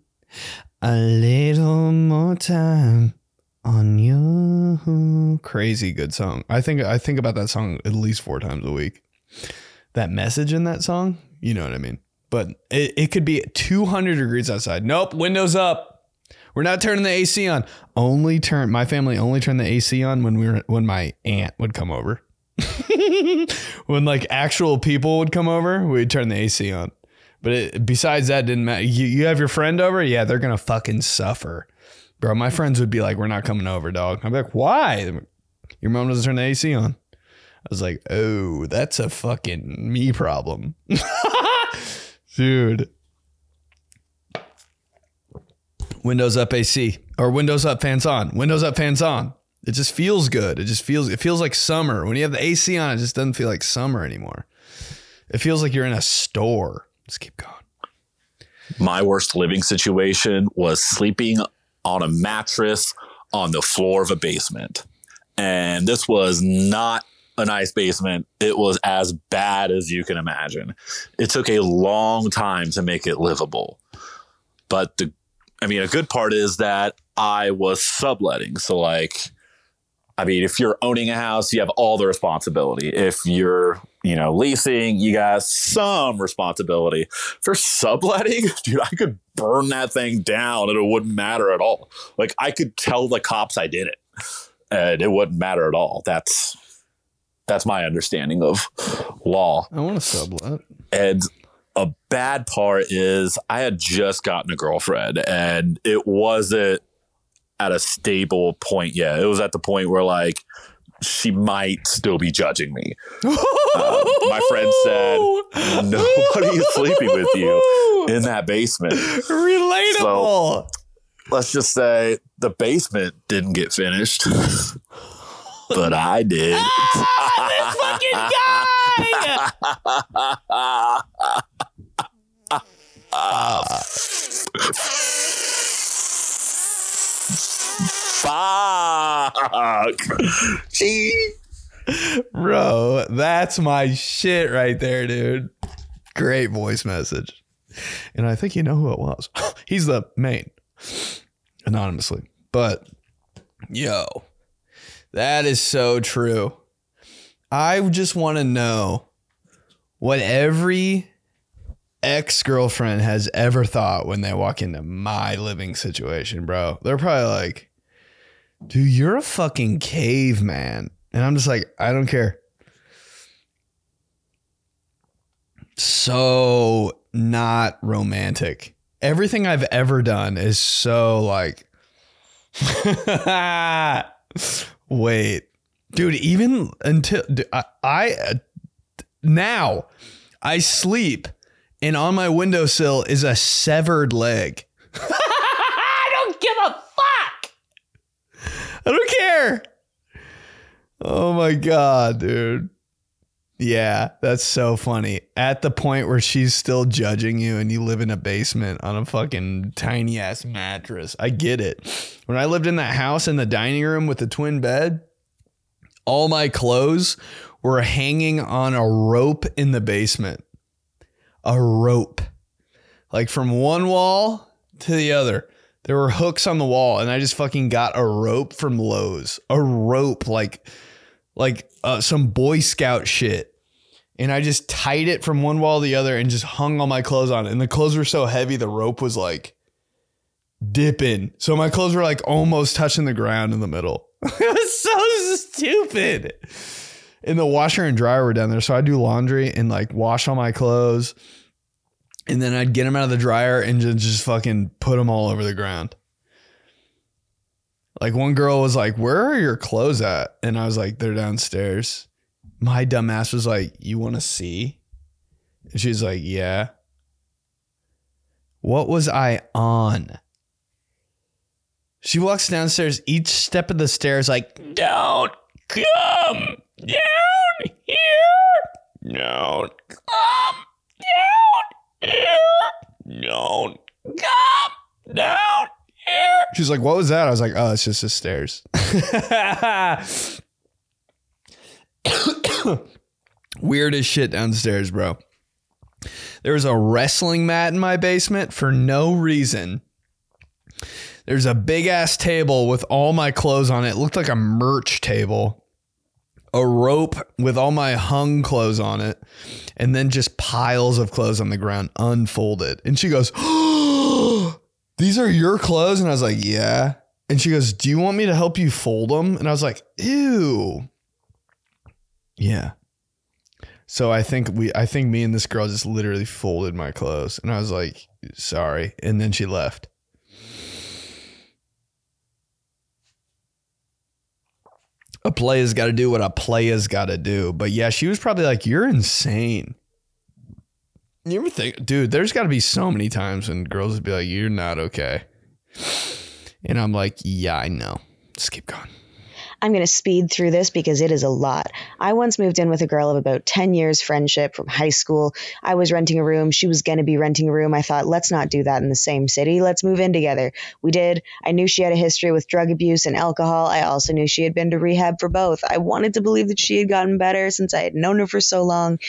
a little more time on you. Crazy good song. I think I think about that song at least four times a week. That message in that song, you know what I mean. But it, it could be 200 degrees outside. Nope, windows up. We're not turning the AC on. Only turn my family only turned the AC on when we were when my aunt would come over. when like actual people would come over, we'd turn the AC on. But it, besides that, didn't matter. You, you have your friend over, yeah, they're gonna fucking suffer, bro. My friends would be like, "We're not coming over, dog." I'd be like, "Why?" Your mom doesn't turn the AC on. I was like, "Oh, that's a fucking me problem, dude." Windows up AC or Windows up fans on. Windows up fans on. It just feels good. It just feels it feels like summer. When you have the AC on, it just doesn't feel like summer anymore. It feels like you're in a store. Just keep going. My worst living situation was sleeping on a mattress on the floor of a basement. And this was not a nice basement. It was as bad as you can imagine. It took a long time to make it livable. But the I mean, a good part is that I was subletting. So like I mean, if you're owning a house, you have all the responsibility. If you're, you know, leasing, you got some responsibility. For subletting, dude, I could burn that thing down and it wouldn't matter at all. Like I could tell the cops I did it and it wouldn't matter at all. That's that's my understanding of law. I want to sublet. And a bad part is I had just gotten a girlfriend and it wasn't at a stable point yet. It was at the point where like she might still be judging me. Uh, my friend said nobody is sleeping with you in that basement. Relatable. So let's just say the basement didn't get finished. but I did. Ah, This fucking guy! Fuck. Gee. Bro, that's my shit right there, dude. Great voice message. And I think you know who it was. He's the main anonymously. But yo, that is so true. I just want to know what every ex girlfriend has ever thought when they walk into my living situation, bro. They're probably like, dude, you're a fucking caveman. And I'm just like, I don't care. So not romantic. Everything I've ever done is so like, wait, dude, even until I, I now I sleep and on my windowsill is a severed leg. I don't give a fuck. I don't care. Oh my god, dude. Yeah, that's so funny. At the point where she's still judging you and you live in a basement on a fucking tiny ass mattress. I get it. When I lived in that house in the dining room with the twin bed, all my clothes were hanging on a rope in the basement. A rope. Like from one wall to the other. There were hooks on the wall and I just fucking got a rope from Lowe's. A rope like like uh, some boy scout shit. And I just tied it from one wall to the other and just hung all my clothes on it. And the clothes were so heavy the rope was like dipping. So my clothes were like almost touching the ground in the middle. it was so stupid. And the washer and dryer were down there. So I'd do laundry and like wash all my clothes. And then I'd get them out of the dryer and just, just fucking put them all over the ground. Like one girl was like, Where are your clothes at? And I was like, They're downstairs. My dumbass was like, You want to see? And she's like, Yeah. What was I on? She walks downstairs each step of the stairs, like, Don't come down here. Don't come down here. Don't come down here. She's like, What was that? I was like, Oh, it's just the stairs. Weird as shit downstairs, bro. There was a wrestling mat in my basement for no reason. There's a big ass table with all my clothes on it. it. Looked like a merch table. A rope with all my hung clothes on it. And then just piles of clothes on the ground unfolded. And she goes, oh, These are your clothes? And I was like, Yeah. And she goes, Do you want me to help you fold them? And I was like, Ew. Yeah. So I think we I think me and this girl just literally folded my clothes and I was like, "Sorry." And then she left. A player's got to do what a player's got to do. But yeah, she was probably like, "You're insane." You ever think, dude, there's got to be so many times when girls would be like, "You're not okay." And I'm like, "Yeah, I know. Just keep going." I'm going to speed through this because it is a lot. I once moved in with a girl of about 10 years friendship from high school. I was renting a room. She was going to be renting a room. I thought, let's not do that in the same city. Let's move in together. We did. I knew she had a history with drug abuse and alcohol. I also knew she had been to rehab for both. I wanted to believe that she had gotten better since I had known her for so long.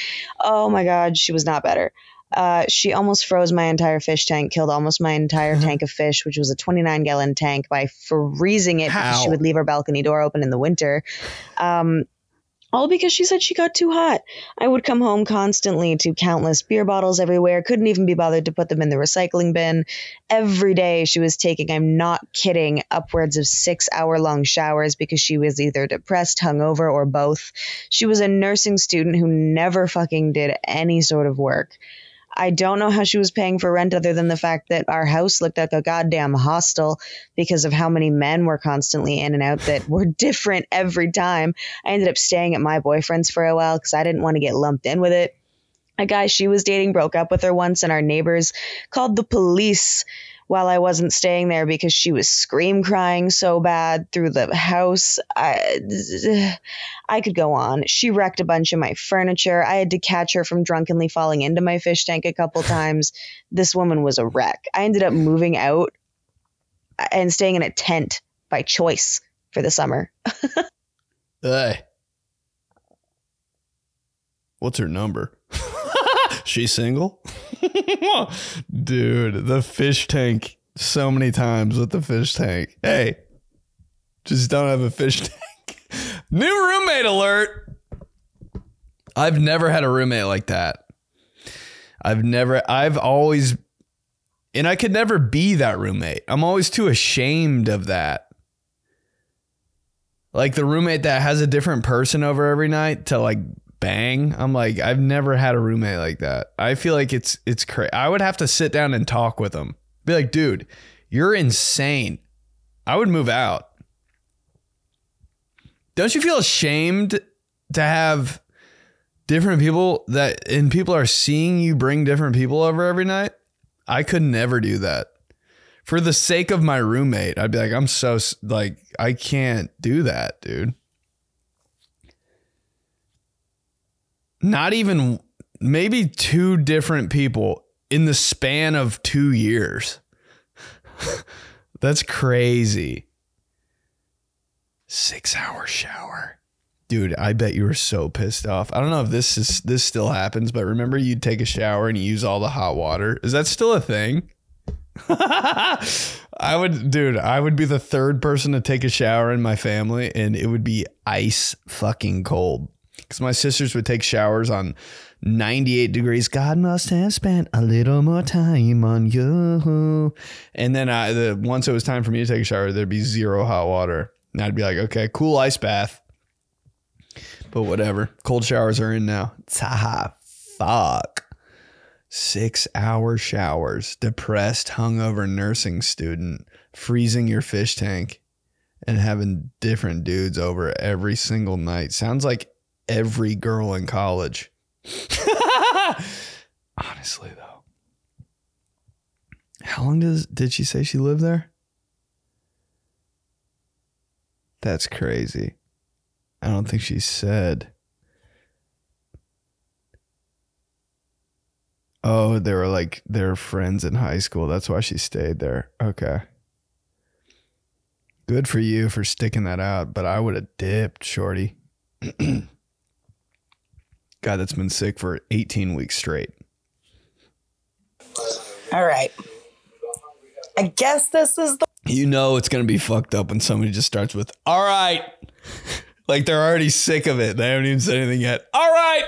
Oh my God, she was not better. Uh, she almost froze my entire fish tank, killed almost my entire tank of fish, which was a 29 gallon tank, by freezing it because How? she would leave her balcony door open in the winter. Um, all because she said she got too hot. I would come home constantly to countless beer bottles everywhere, couldn't even be bothered to put them in the recycling bin. Every day she was taking, I'm not kidding, upwards of six hour long showers because she was either depressed, hungover, or both. She was a nursing student who never fucking did any sort of work. I don't know how she was paying for rent other than the fact that our house looked like a goddamn hostel because of how many men were constantly in and out that were different every time. I ended up staying at my boyfriend's for a while because I didn't want to get lumped in with it. A guy she was dating broke up with her once, and our neighbors called the police while I wasn't staying there because she was scream crying so bad through the house. I, I could go on. She wrecked a bunch of my furniture. I had to catch her from drunkenly falling into my fish tank a couple times. This woman was a wreck. I ended up moving out and staying in a tent by choice for the summer. Hey. What's her number? She's single? Dude, the fish tank so many times with the fish tank. Hey, just don't have a fish tank. New roommate alert. I've never had a roommate like that. I've never, I've always, and I could never be that roommate. I'm always too ashamed of that. Like the roommate that has a different person over every night to like bang. I'm like, I've never had a roommate like that. I feel like it's it's crazy. I would have to sit down and talk with them. Be like, dude, you're insane. I would move out. Don't you feel ashamed to have different people that and people are seeing you bring different people over every night? I could never do that. For the sake of my roommate, I'd be like, I'm so like I can't do that, dude. Not even maybe two different people in the span of 2 years. That's crazy. 6 hour shower. Dude, I bet you were so pissed off. I don't know if this is this still happens, but remember you'd take a shower and use all the hot water. Is that still a thing? I would, dude, I would be the third person to take a shower in my family and it would be ice fucking cold. Because my sisters would take showers on 98 degrees. God must have spent a little more time on you. And then I, the, once it was time for me to take a shower, there'd be zero hot water. And I'd be like, okay, cool ice bath. But whatever. Cold showers are in now. Tah, fuck. Six hour showers, depressed, hungover nursing student, freezing your fish tank, and having different dudes over every single night. Sounds like every girl in college. Honestly, though. How long does did she say she lived there? That's crazy. I don't think she said. Oh, they were like they're friends in high school. That's why she stayed there. Okay. Good for you for sticking that out, but I would have dipped, shorty. Guy that's been sick for 18 weeks straight. All right. I guess this is the You know it's gonna be fucked up when somebody just starts with "All right," like they're already sick of it. They haven't even said anything yet. All right.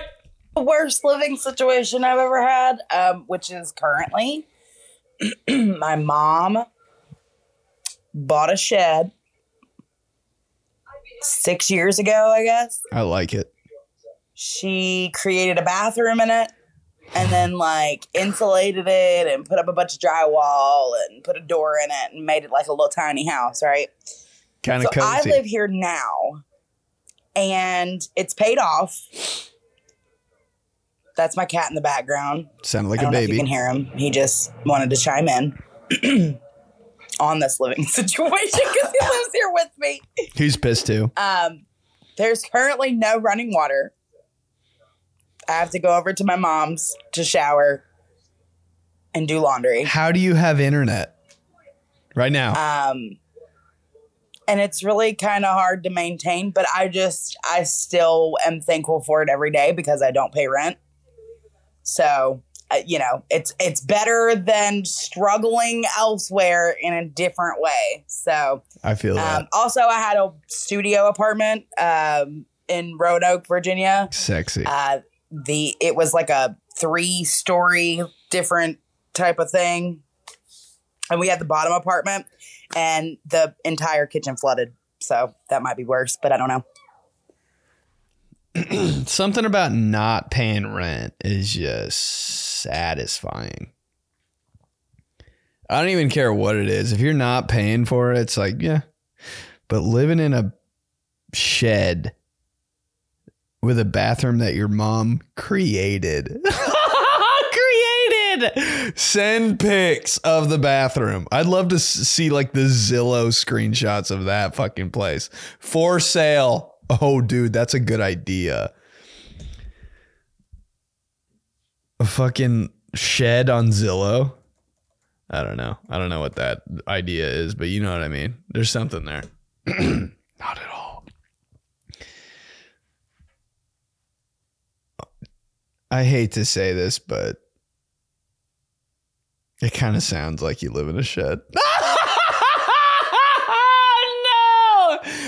The worst living situation I've ever had, um, which is currently my mom bought a shed six years ago, I guess. I like it. She created a bathroom in it and then like insulated it and put up a bunch of drywall and put a door in it and made it like a little tiny house, right? Kind of so of I live here now and it's paid off. That's my cat in the background. Sounded like a don't know if baby. you can hear him. He just wanted to chime in. on this living situation because he lives here with me. He's pissed too. Um, there's currently no running water. I have to go over to my mom's to shower and do laundry. How do you have internet right now? Um, and it's really kind of hard to maintain, but I just, I still am thankful for it every day because I don't pay rent. So, uh, you know, it's it's better than struggling elsewhere in a different way. So, I feel that. um, also, I had a studio apartment um, in Roanoke, Virginia. Sexy. Uh, the it was like a three story different type of thing, and we had the bottom apartment, and the entire kitchen flooded. So that might be worse, but I don't know. Something about not paying rent is just satisfying. I don't even care what it is. If you're not paying for it, it's like, yeah. But living in a shed with a bathroom that your mom created. created. Send pics of the bathroom. I'd love to see like the Zillow screenshots of that fucking place. For sale. Oh, dude, that's a good idea. A fucking shed on Zillow. I don't know. I don't know what that idea is, but you know what I mean. There's something there. Not at all. I hate to say this, but it kind of sounds like you live in a shed. no!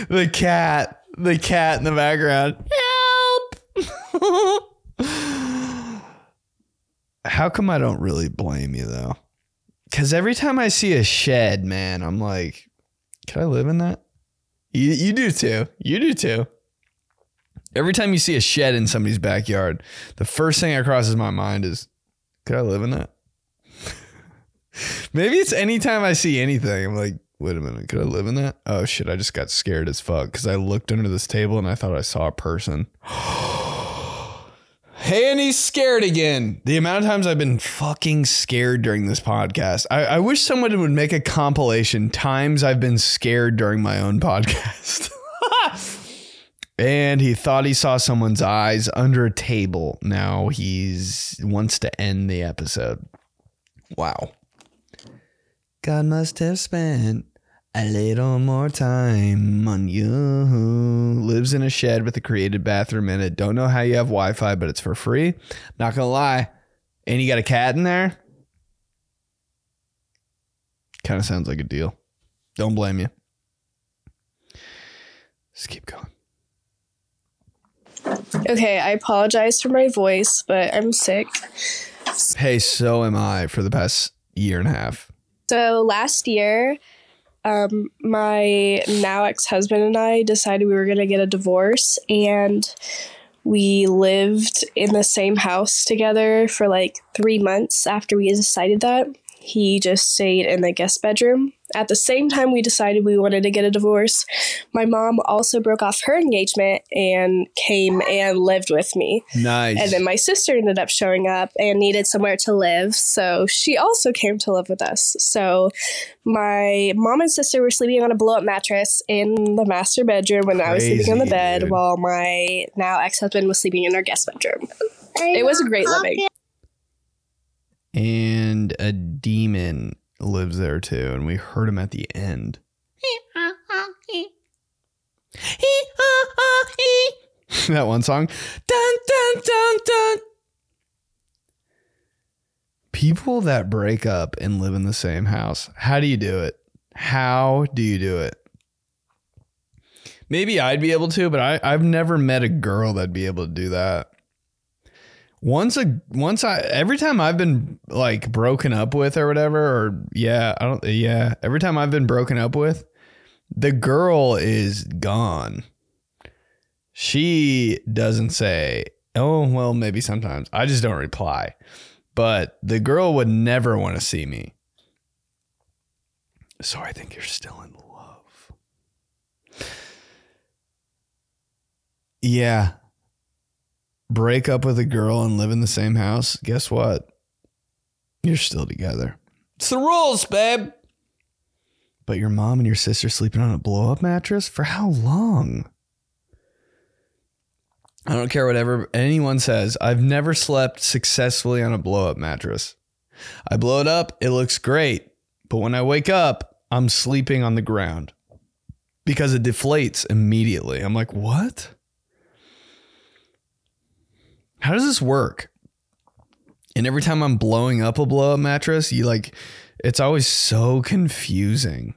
The cat, the cat in the background. Help! How come I don't really blame you though? Because every time I see a shed, man, I'm like, can I live in that? You, you do too. You do too. Every time you see a shed in somebody's backyard, the first thing that crosses my mind is, could I live in that? Maybe it's anytime I see anything, I'm like, wait a minute, could I live in that? Oh shit, I just got scared as fuck because I looked under this table and I thought I saw a person. Hey, and he's scared again. The amount of times I've been fucking scared during this podcast. I, I wish someone would make a compilation times I've been scared during my own podcast. And he thought he saw someone's eyes under a table. Now he's wants to end the episode. Wow. God must have spent a little more time on you. Lives in a shed with a created bathroom in it. Don't know how you have Wi Fi, but it's for free. Not gonna lie. And you got a cat in there? Kind of sounds like a deal. Don't blame you. Just keep going. Okay, I apologize for my voice, but I'm sick. Hey, so am I for the past year and a half. So last year, um, my now ex husband and I decided we were going to get a divorce, and we lived in the same house together for like three months after we decided that. He just stayed in the guest bedroom. At the same time, we decided we wanted to get a divorce. My mom also broke off her engagement and came and lived with me. Nice. And then my sister ended up showing up and needed somewhere to live. So she also came to live with us. So my mom and sister were sleeping on a blow up mattress in the master bedroom when I was sleeping on the bed dude. while my now ex husband was sleeping in our guest bedroom. It was a great living. And a demon lives there too, and we heard him at the end. that one song. Dun dun dun dun. People that break up and live in the same house. How do you do it? How do you do it? Maybe I'd be able to, but I, I've never met a girl that'd be able to do that. Once a once I every time I've been like broken up with or whatever, or yeah, I don't yeah, every time I've been broken up with, the girl is gone. She doesn't say, oh, well, maybe sometimes. I just don't reply. But the girl would never want to see me. So I think you're still in love. Yeah. Break up with a girl and live in the same house. Guess what? You're still together. It's the rules, babe. But your mom and your sister sleeping on a blow up mattress? For how long? I don't care whatever anyone says. I've never slept successfully on a blow up mattress. I blow it up, it looks great. But when I wake up, I'm sleeping on the ground because it deflates immediately. I'm like, what? How does this work? And every time I'm blowing up a blow up mattress, you like, it's always so confusing.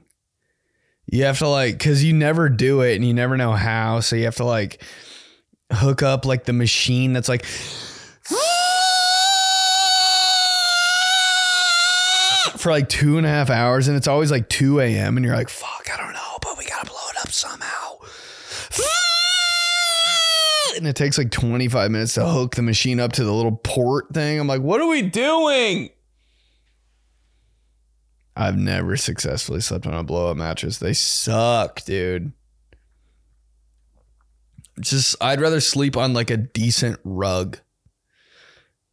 You have to like, cause you never do it and you never know how. So you have to like hook up like the machine that's like, for like two and a half hours and it's always like 2 a.m. and you're like, fuck, I don't know, but we gotta blow it up somehow. And it takes like 25 minutes to hook the machine up to the little port thing. I'm like, what are we doing? I've never successfully slept on a blow up mattress. They suck, dude. Just, I'd rather sleep on like a decent rug.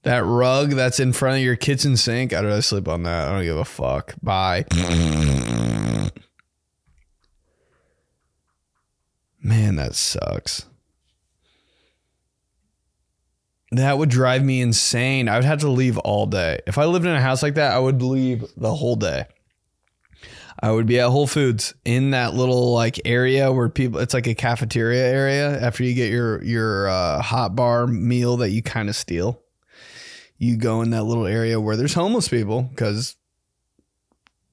That rug that's in front of your kitchen sink, I'd rather sleep on that. I don't give a fuck. Bye. Man, that sucks. That would drive me insane. I would have to leave all day. If I lived in a house like that, I would leave the whole day. I would be at Whole Foods in that little like area where people it's like a cafeteria area after you get your your uh, hot bar meal that you kind of steal. You go in that little area where there's homeless people cuz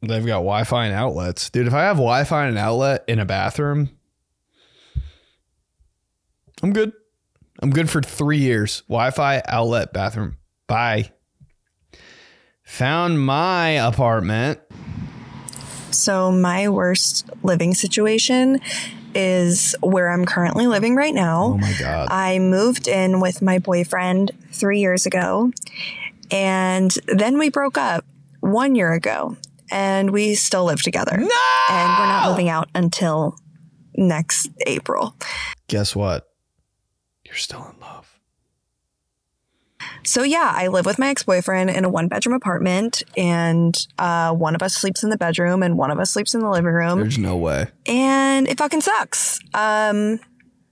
they've got Wi-Fi and outlets. Dude, if I have Wi-Fi and an outlet in a bathroom, I'm good. I'm good for 3 years. Wi-Fi, outlet, bathroom. Bye. Found my apartment. So, my worst living situation is where I'm currently living right now. Oh my god. I moved in with my boyfriend three years ago, and then we broke up one year ago, and we still live together. No! And we're not moving out until next April. Guess what? You're still in love. So yeah, I live with my ex-boyfriend in a one-bedroom apartment, and uh, one of us sleeps in the bedroom, and one of us sleeps in the living room, There's no way. and it fucking sucks. Um,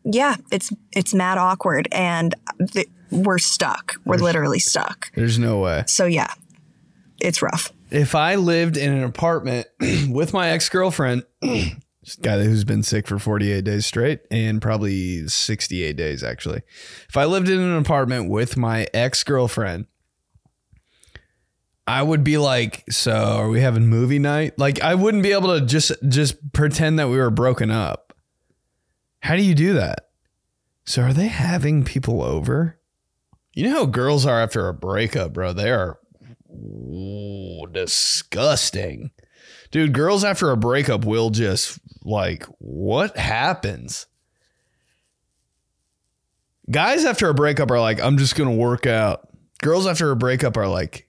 yeah, it's it's mad awkward, and th- we're stuck. We're literally stuck. There's no way. So yeah, it's rough. If I lived in an apartment with my ex girlfriend, guy who's been sick for 48 days straight and probably 68 days actually. If I lived in an apartment with my ex girlfriend, I would be like, so are we having movie night? Like I wouldn't be able to just just pretend that we were broken up. How do you do that? So are they having people over? You know how girls are after a breakup, bro. They are ooh, disgusting. Dude, girls after a breakup will just like, what happens? Guys after a breakup are like, I'm just to work out. Girls after a breakup are like,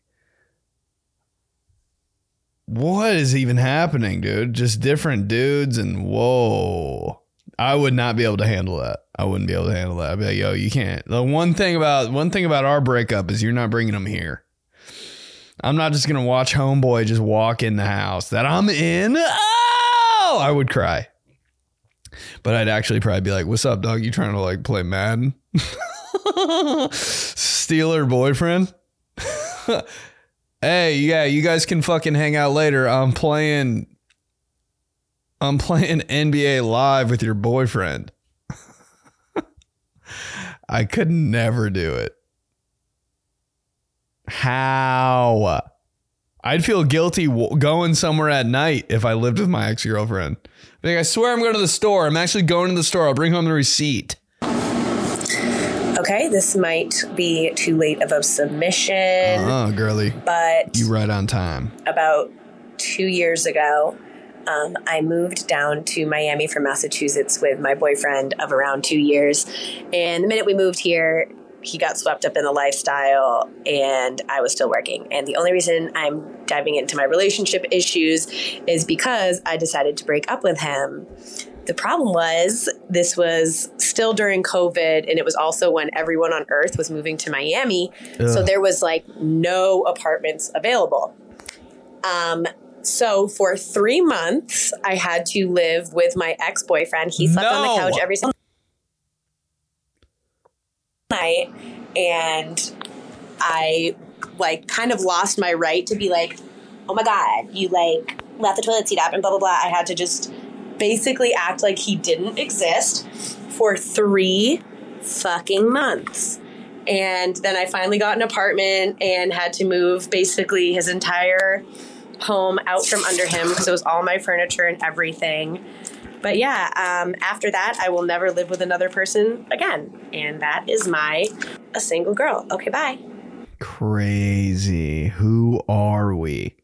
what is even happening, dude? Just different dudes and whoa. I would not be able to handle that. I wouldn't be able to handle that. I'd be like, yo, you can't. The one thing about one thing about our breakup is you're not bringing them here. I'm not just gonna watch homeboy just walk in the house that I'm in. Oh, I would cry. But I'd actually probably be like, "What's up, dog? You trying to like play Madden? Steal her boyfriend? hey, yeah, you guys can fucking hang out later. I'm playing. I'm playing NBA Live with your boyfriend. I could never do it. How? I'd feel guilty w- going somewhere at night if I lived with my ex girlfriend. Like, I swear I'm going to the store. I'm actually going to the store. I'll bring home the receipt. Okay, this might be too late of a submission, Oh, girly. but You right on time. about two years ago, um, I moved down to Miami from Massachusetts with my boyfriend of around two years. And the minute we moved here, he got swept up in the lifestyle and I was still working. And the only reason I'm diving into my relationship issues is because I decided to break up with him. The problem was this was still during COVID and it was also when everyone on earth was moving to Miami. So there was like no apartments available. Um, So for three months, I had to live with my ex boyfriend. He slept on the couch every single night, and I like kind of lost my right to be like, "Oh my god, you like left the toilet seat up," and blah blah blah. I had to just basically act like he didn't exist for three fucking months. And then I finally got an apartment and had to move basically his entire home out from under him because it was all my furniture and everything. But yeah, um, after that, I will never live with another person again. And that is my a single girl. Okay, bye. Crazy. Who are we?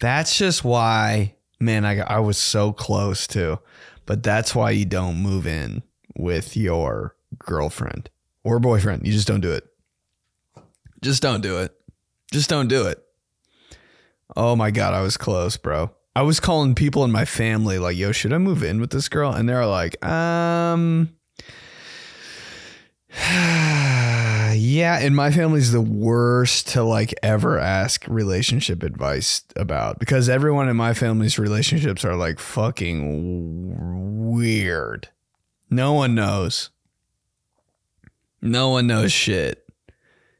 That's just why, man, I, I was so close to, but that's why you don't move in with your girlfriend or boyfriend. You just don't do it. Just don't do it. Just don't do it. Oh my God, I was close, bro. I was calling people in my family, like, yo, should I move in with this girl? And they're like, um, yeah, and my family's the worst to like ever ask relationship advice about because everyone in my family's relationships are like fucking weird. No one knows. No one knows shit.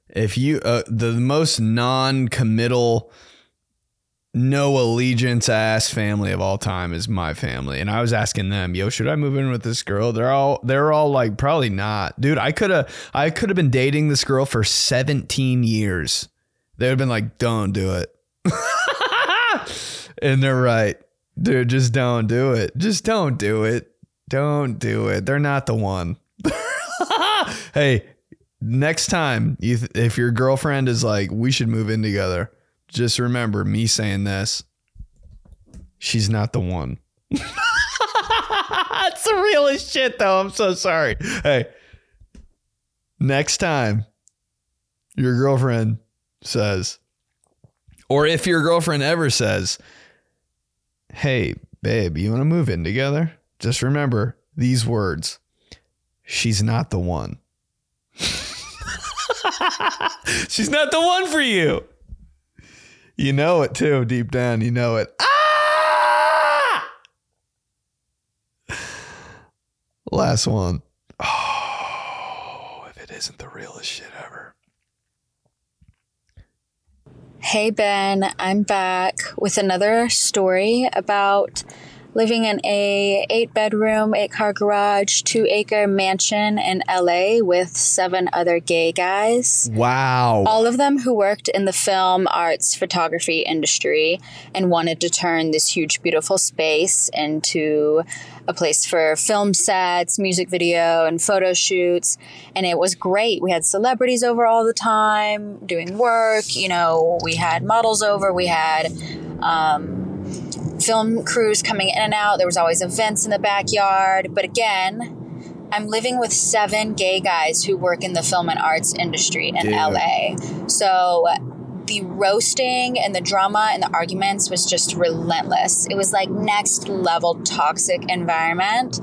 If you uh, the most non-committal no allegiance ass family of all time is my family. And I was asking them, yo, should I move in with this girl? They're all they're all like, probably not. Dude, I could have I could have been dating this girl for 17 years. They would have been like, don't do it. and they're right. Dude, just don't do it. Just don't do it. Don't do it. They're not the one. hey, next time you th- if your girlfriend is like, we should move in together, just remember me saying this. She's not the one. That's the realest shit, though. I'm so sorry. Hey, next time your girlfriend says, or if your girlfriend ever says, Hey, babe, you want to move in together? Just remember these words She's not the one. She's not the one for you. You know it too, deep down. You know it. Ah! Last one. Oh, if it isn't the realest shit ever. Hey Ben, I'm back with another story about living in a eight bedroom, eight car garage, two acre mansion in LA with seven other gay guys. Wow. All of them who worked in the film arts photography industry and wanted to turn this huge, beautiful space into a place for film sets, music video, and photo shoots. And it was great. We had celebrities over all the time doing work. You know, we had models over, we had um, film crews coming in and out. There was always events in the backyard. But again, I'm living with seven gay guys who work in the film and arts industry in Dude. LA. So the roasting and the drama and the arguments was just relentless. It was like next level toxic environment.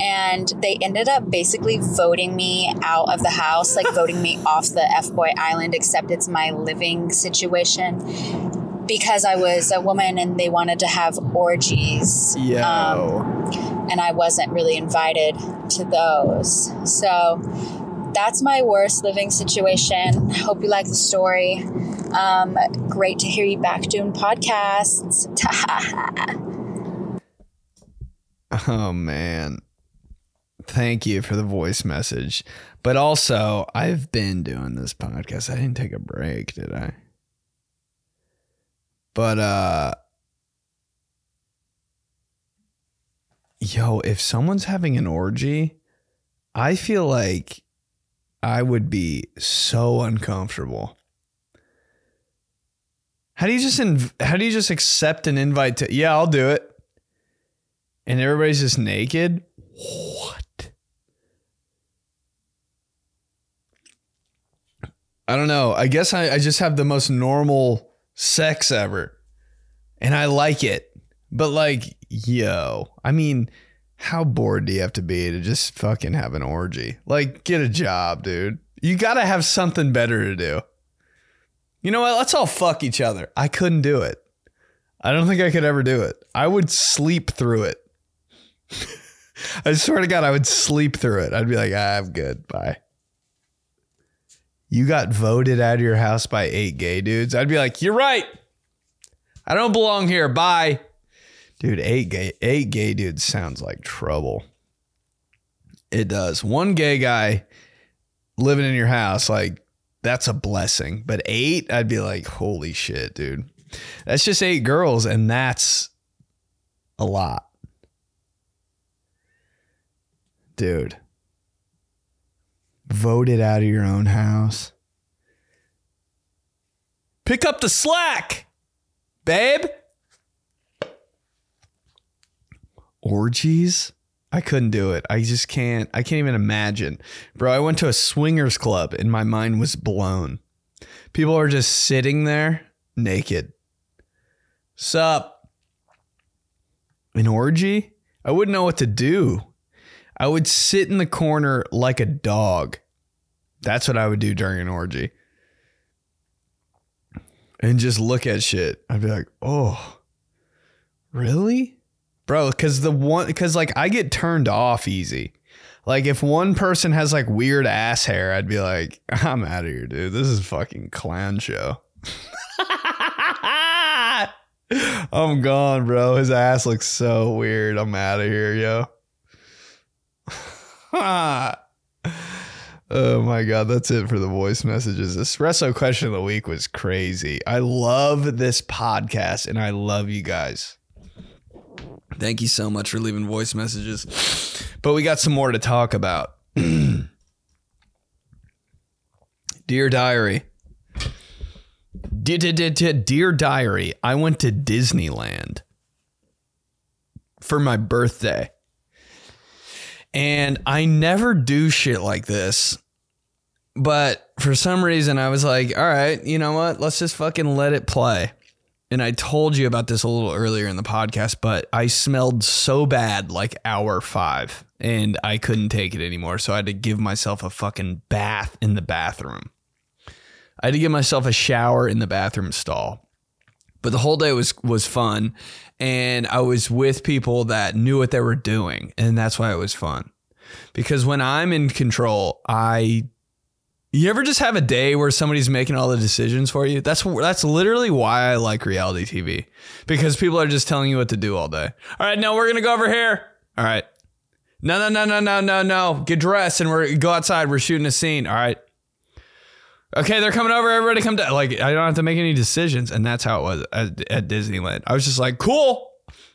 And they ended up basically voting me out of the house, like voting me off the F Boy Island, except it's my living situation because I was a woman and they wanted to have orgies. Yo. Um, and I wasn't really invited to those. So that's my worst living situation. Hope you like the story. Um, great to hear you back doing podcasts. Oh man. Thank you for the voice message. But also, I've been doing this podcast. I didn't take a break, did I? But uh Yo, if someone's having an orgy, I feel like I would be so uncomfortable. How do you just inv- how do you just accept an invite to Yeah, I'll do it. And everybody's just naked? What? I don't know. I guess I, I just have the most normal sex ever. And I like it. But like, yo, I mean, how bored do you have to be to just fucking have an orgy? Like, get a job, dude. You gotta have something better to do. You know what? Let's all fuck each other. I couldn't do it. I don't think I could ever do it. I would sleep through it. I swear to God, I would sleep through it. I'd be like, ah, I'm good. Bye. You got voted out of your house by eight gay dudes. I'd be like, you're right. I don't belong here. Bye. Dude, eight gay eight gay dudes sounds like trouble. It does. One gay guy living in your house, like that's a blessing. But eight, I'd be like, holy shit, dude. That's just eight girls, and that's a lot. Dude. Voted out of your own house. Pick up the slack, babe. Orgies? I couldn't do it. I just can't. I can't even imagine. Bro, I went to a swingers club and my mind was blown. People are just sitting there naked. Sup? An orgy? I wouldn't know what to do. I would sit in the corner like a dog. That's what I would do during an orgy. And just look at shit. I'd be like, oh, really? Bro, because the one, because like I get turned off easy. Like if one person has like weird ass hair, I'd be like, I'm out of here, dude. This is fucking clown show. I'm gone, bro. His ass looks so weird. I'm out of here, yo. oh my god, that's it for the voice messages. Espresso question of the week was crazy. I love this podcast and I love you guys. Thank you so much for leaving voice messages. But we got some more to talk about. Dear Diary. Dear, Diary, I went to Disneyland for my birthday. And I never do shit like this. But for some reason, I was like, all right, you know what? Let's just fucking let it play. And I told you about this a little earlier in the podcast, but I smelled so bad like hour five and I couldn't take it anymore. So I had to give myself a fucking bath in the bathroom. I had to give myself a shower in the bathroom stall. But the whole day was was fun and I was with people that knew what they were doing and that's why it was fun. Because when I'm in control, I you ever just have a day where somebody's making all the decisions for you? That's that's literally why I like reality TV because people are just telling you what to do all day. All right, now we're gonna go over here. All right, no, no, no, no, no, no, no. Get dressed and we're go outside. We're shooting a scene. All right. Okay, they're coming over. Everybody come down. Like I don't have to make any decisions, and that's how it was at, at Disneyland. I was just like, cool.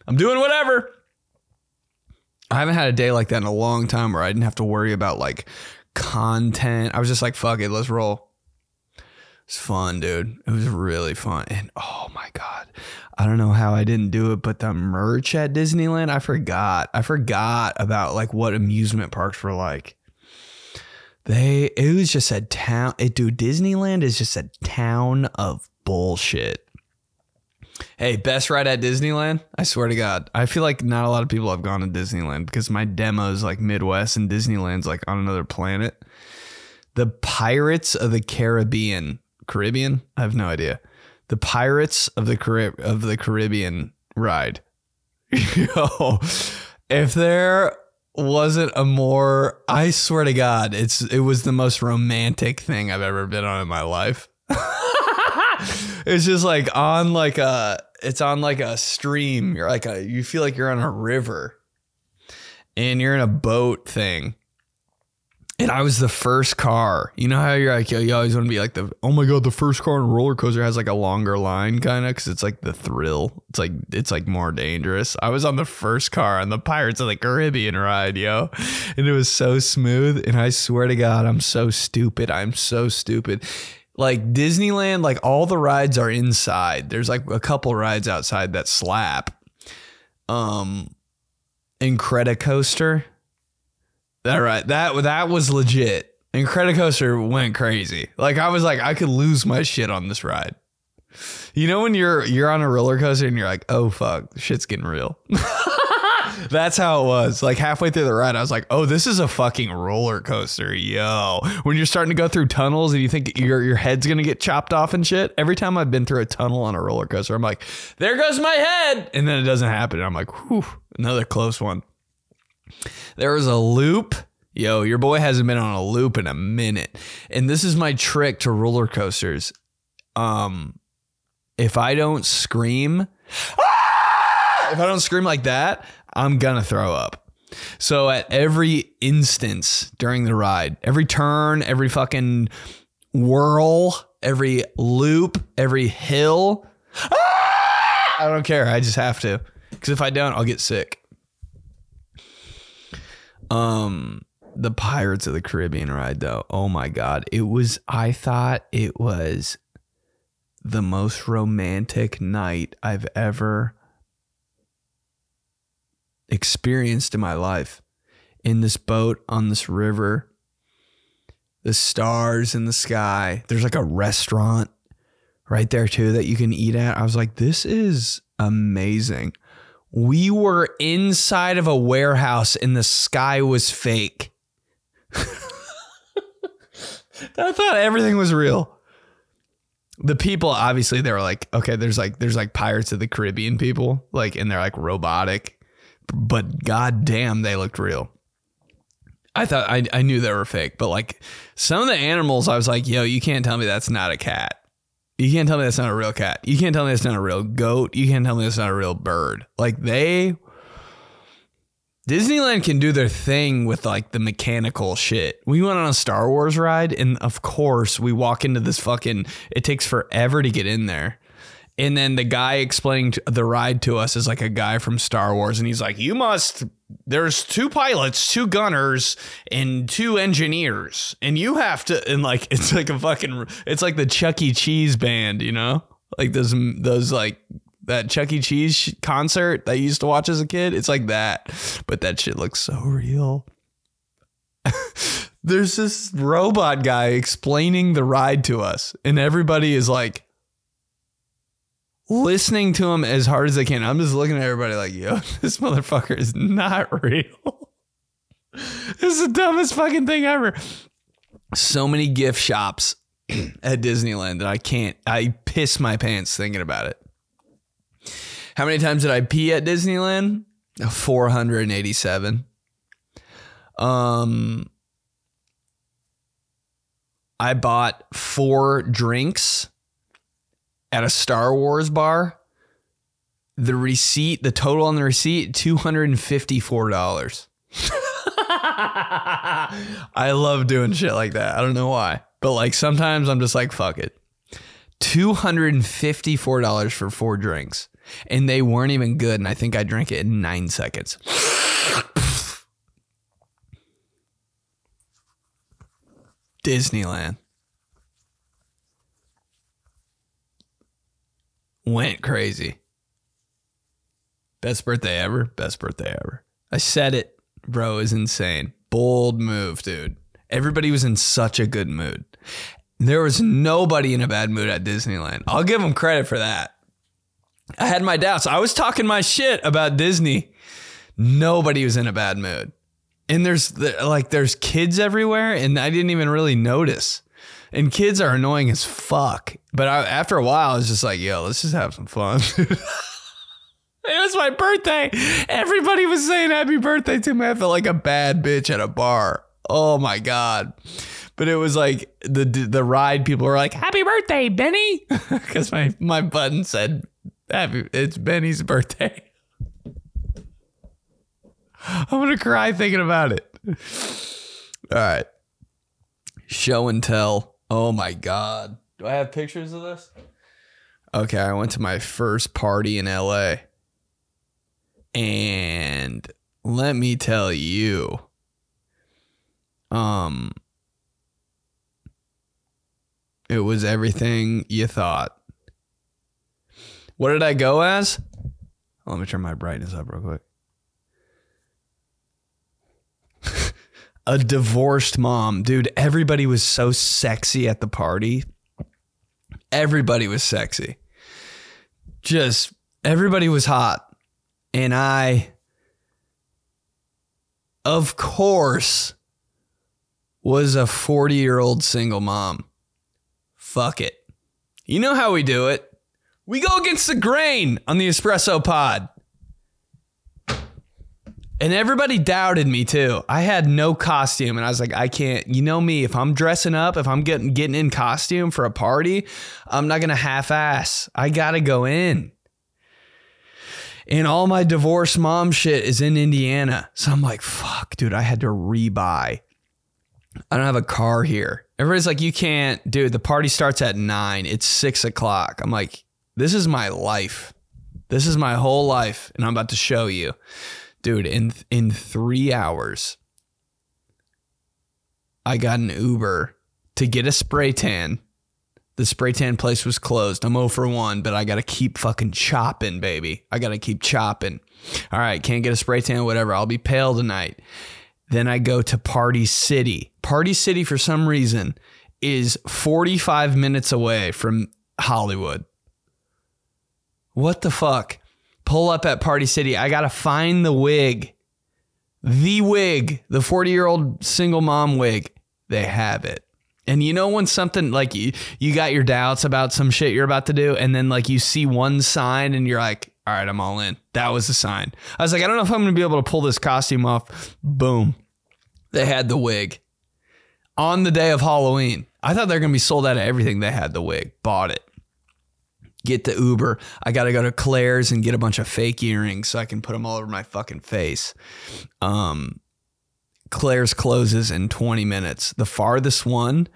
I'm doing whatever. I haven't had a day like that in a long time where I didn't have to worry about like content. I was just like, fuck it, let's roll. It's fun, dude. It was really fun. And oh my God. I don't know how I didn't do it, but the merch at Disneyland, I forgot. I forgot about like what amusement parks were like. They it was just a town it dude, Disneyland is just a town of bullshit. Hey, best ride at Disneyland? I swear to God. I feel like not a lot of people have gone to Disneyland because my demo is like Midwest and Disneyland's like on another planet. The Pirates of the Caribbean. Caribbean? I have no idea. The Pirates of the Carib- of the Caribbean ride. Yo, if there wasn't a more I swear to God, it's it was the most romantic thing I've ever been on in my life. it's just like on like a it's on like a stream. You're like a you feel like you're on a river. And you're in a boat thing. And I was the first car. You know how you're like, yo, you always want to be like the, oh my God, the first car on a roller coaster has like a longer line kind of because it's like the thrill. It's like, it's like more dangerous. I was on the first car on the Pirates of the Caribbean ride, yo. And it was so smooth. And I swear to God, I'm so stupid. I'm so stupid like Disneyland, like all the rides are inside. There's like a couple rides outside that slap. Um, Incredicoaster. That right. That that was legit. Incredicoaster went crazy. Like I was like, I could lose my shit on this ride. You know when you're you're on a roller coaster and you're like, oh fuck, shit's getting real. That's how it was. Like halfway through the ride, I was like, "Oh, this is a fucking roller coaster, yo!" When you're starting to go through tunnels and you think your your head's gonna get chopped off and shit. Every time I've been through a tunnel on a roller coaster, I'm like, "There goes my head," and then it doesn't happen. And I'm like, "Whew, another close one." There was a loop. Yo, your boy hasn't been on a loop in a minute. And this is my trick to roller coasters. Um if I don't scream, if I don't scream like that, I'm gonna throw up. So at every instance during the ride, every turn, every fucking whirl, every loop, every hill! I don't care. I just have to. Because if I don't, I'll get sick. Um, the Pirates of the Caribbean ride, though. Oh my God. It was, I thought it was the most romantic night I've ever experienced in my life. In this boat on this river, the stars in the sky. There's like a restaurant right there too that you can eat at. I was like, this is amazing. We were inside of a warehouse and the sky was fake. I thought everything was real. The people obviously they were like, okay, there's like there's like Pirates of the Caribbean people, like and they're like robotic, but goddamn, they looked real. I thought I, I knew they were fake, but like some of the animals, I was like, yo, you can't tell me that's not a cat. You can't tell me that's not a real cat. You can't tell me that's not a real goat. You can't tell me that's not a real bird. Like they Disneyland can do their thing with like the mechanical shit. We went on a Star Wars ride, and of course, we walk into this fucking. It takes forever to get in there. And then the guy explaining the ride to us is like a guy from Star Wars, and he's like, "You must. There's two pilots, two gunners, and two engineers, and you have to." And like, it's like a fucking. It's like the Chuck E. Cheese band, you know, like those those like that Chuck E. Cheese concert that you used to watch as a kid. It's like that, but that shit looks so real. There's this robot guy explaining the ride to us, and everybody is like listening to him as hard as I can. I'm just looking at everybody like, yo, this motherfucker is not real. this is the dumbest fucking thing ever. So many gift shops at Disneyland that I can't, I piss my pants thinking about it. How many times did I pee at Disneyland? 487. Um, I bought four drinks at a Star Wars bar. The receipt, the total on the receipt, $254. I love doing shit like that. I don't know why. But like sometimes I'm just like, fuck it. $254 for four drinks. And they weren't even good. And I think I drank it in nine seconds. Disneyland. Went crazy. Best birthday ever. Best birthday ever. I said it, bro. Is insane. Bold move, dude. Everybody was in such a good mood. There was nobody in a bad mood at Disneyland. I'll give them credit for that. I had my doubts. I was talking my shit about Disney. Nobody was in a bad mood. And there's like there's kids everywhere and I didn't even really notice. And kids are annoying as fuck. But I, after a while I was just like, yo, let's just have some fun. it was my birthday. Everybody was saying happy birthday to me. I felt like a bad bitch at a bar. Oh my god. But it was like the the ride people were like, "Happy birthday, Benny," because my my button said, "Happy." It's Benny's birthday. I'm gonna cry thinking about it. All right, show and tell. Oh my god, do I have pictures of this? Okay, I went to my first party in LA, and let me tell you, um, it was everything you thought. What did I go as? Let me turn my brightness up real quick. A divorced mom. Dude, everybody was so sexy at the party. Everybody was sexy. Just everybody was hot. And I of course, was a 40 year old single mom. Fuck it. You know how we do it. We go against the grain on the espresso pod. And everybody doubted me too. I had no costume and I was like, I can't, you know me, if I'm dressing up, if I'm getting getting in costume for a party, I'm not gonna half ass. I gotta go in. And all my divorced mom shit is in Indiana. So I'm like, fuck, dude, I had to rebuy. I don't have a car here. Everybody's like, you can't, dude, the party starts at nine. It's six o'clock. I'm like, this is my life. This is my whole life. And I'm about to show you. Dude, in in three hours, I got an Uber to get a spray tan. The spray tan place was closed. I'm 0 for 1, but I got to keep fucking chopping, baby. I got to keep chopping. All right, can't get a spray tan, whatever. I'll be pale tonight. Then I go to Party City. Party City, for some reason, is 45 minutes away from Hollywood. What the fuck? Pull up at Party City. I got to find the wig. The wig, the 40 year old single mom wig. They have it. And you know when something like you, you got your doubts about some shit you're about to do, and then like you see one sign and you're like, all right, I'm all in. That was the sign. I was like, I don't know if I'm gonna be able to pull this costume off. Boom. They had the wig. On the day of Halloween. I thought they were gonna be sold out of everything. They had the wig. Bought it. Get the Uber. I gotta go to Claire's and get a bunch of fake earrings so I can put them all over my fucking face. Um Claire's closes in 20 minutes. The farthest one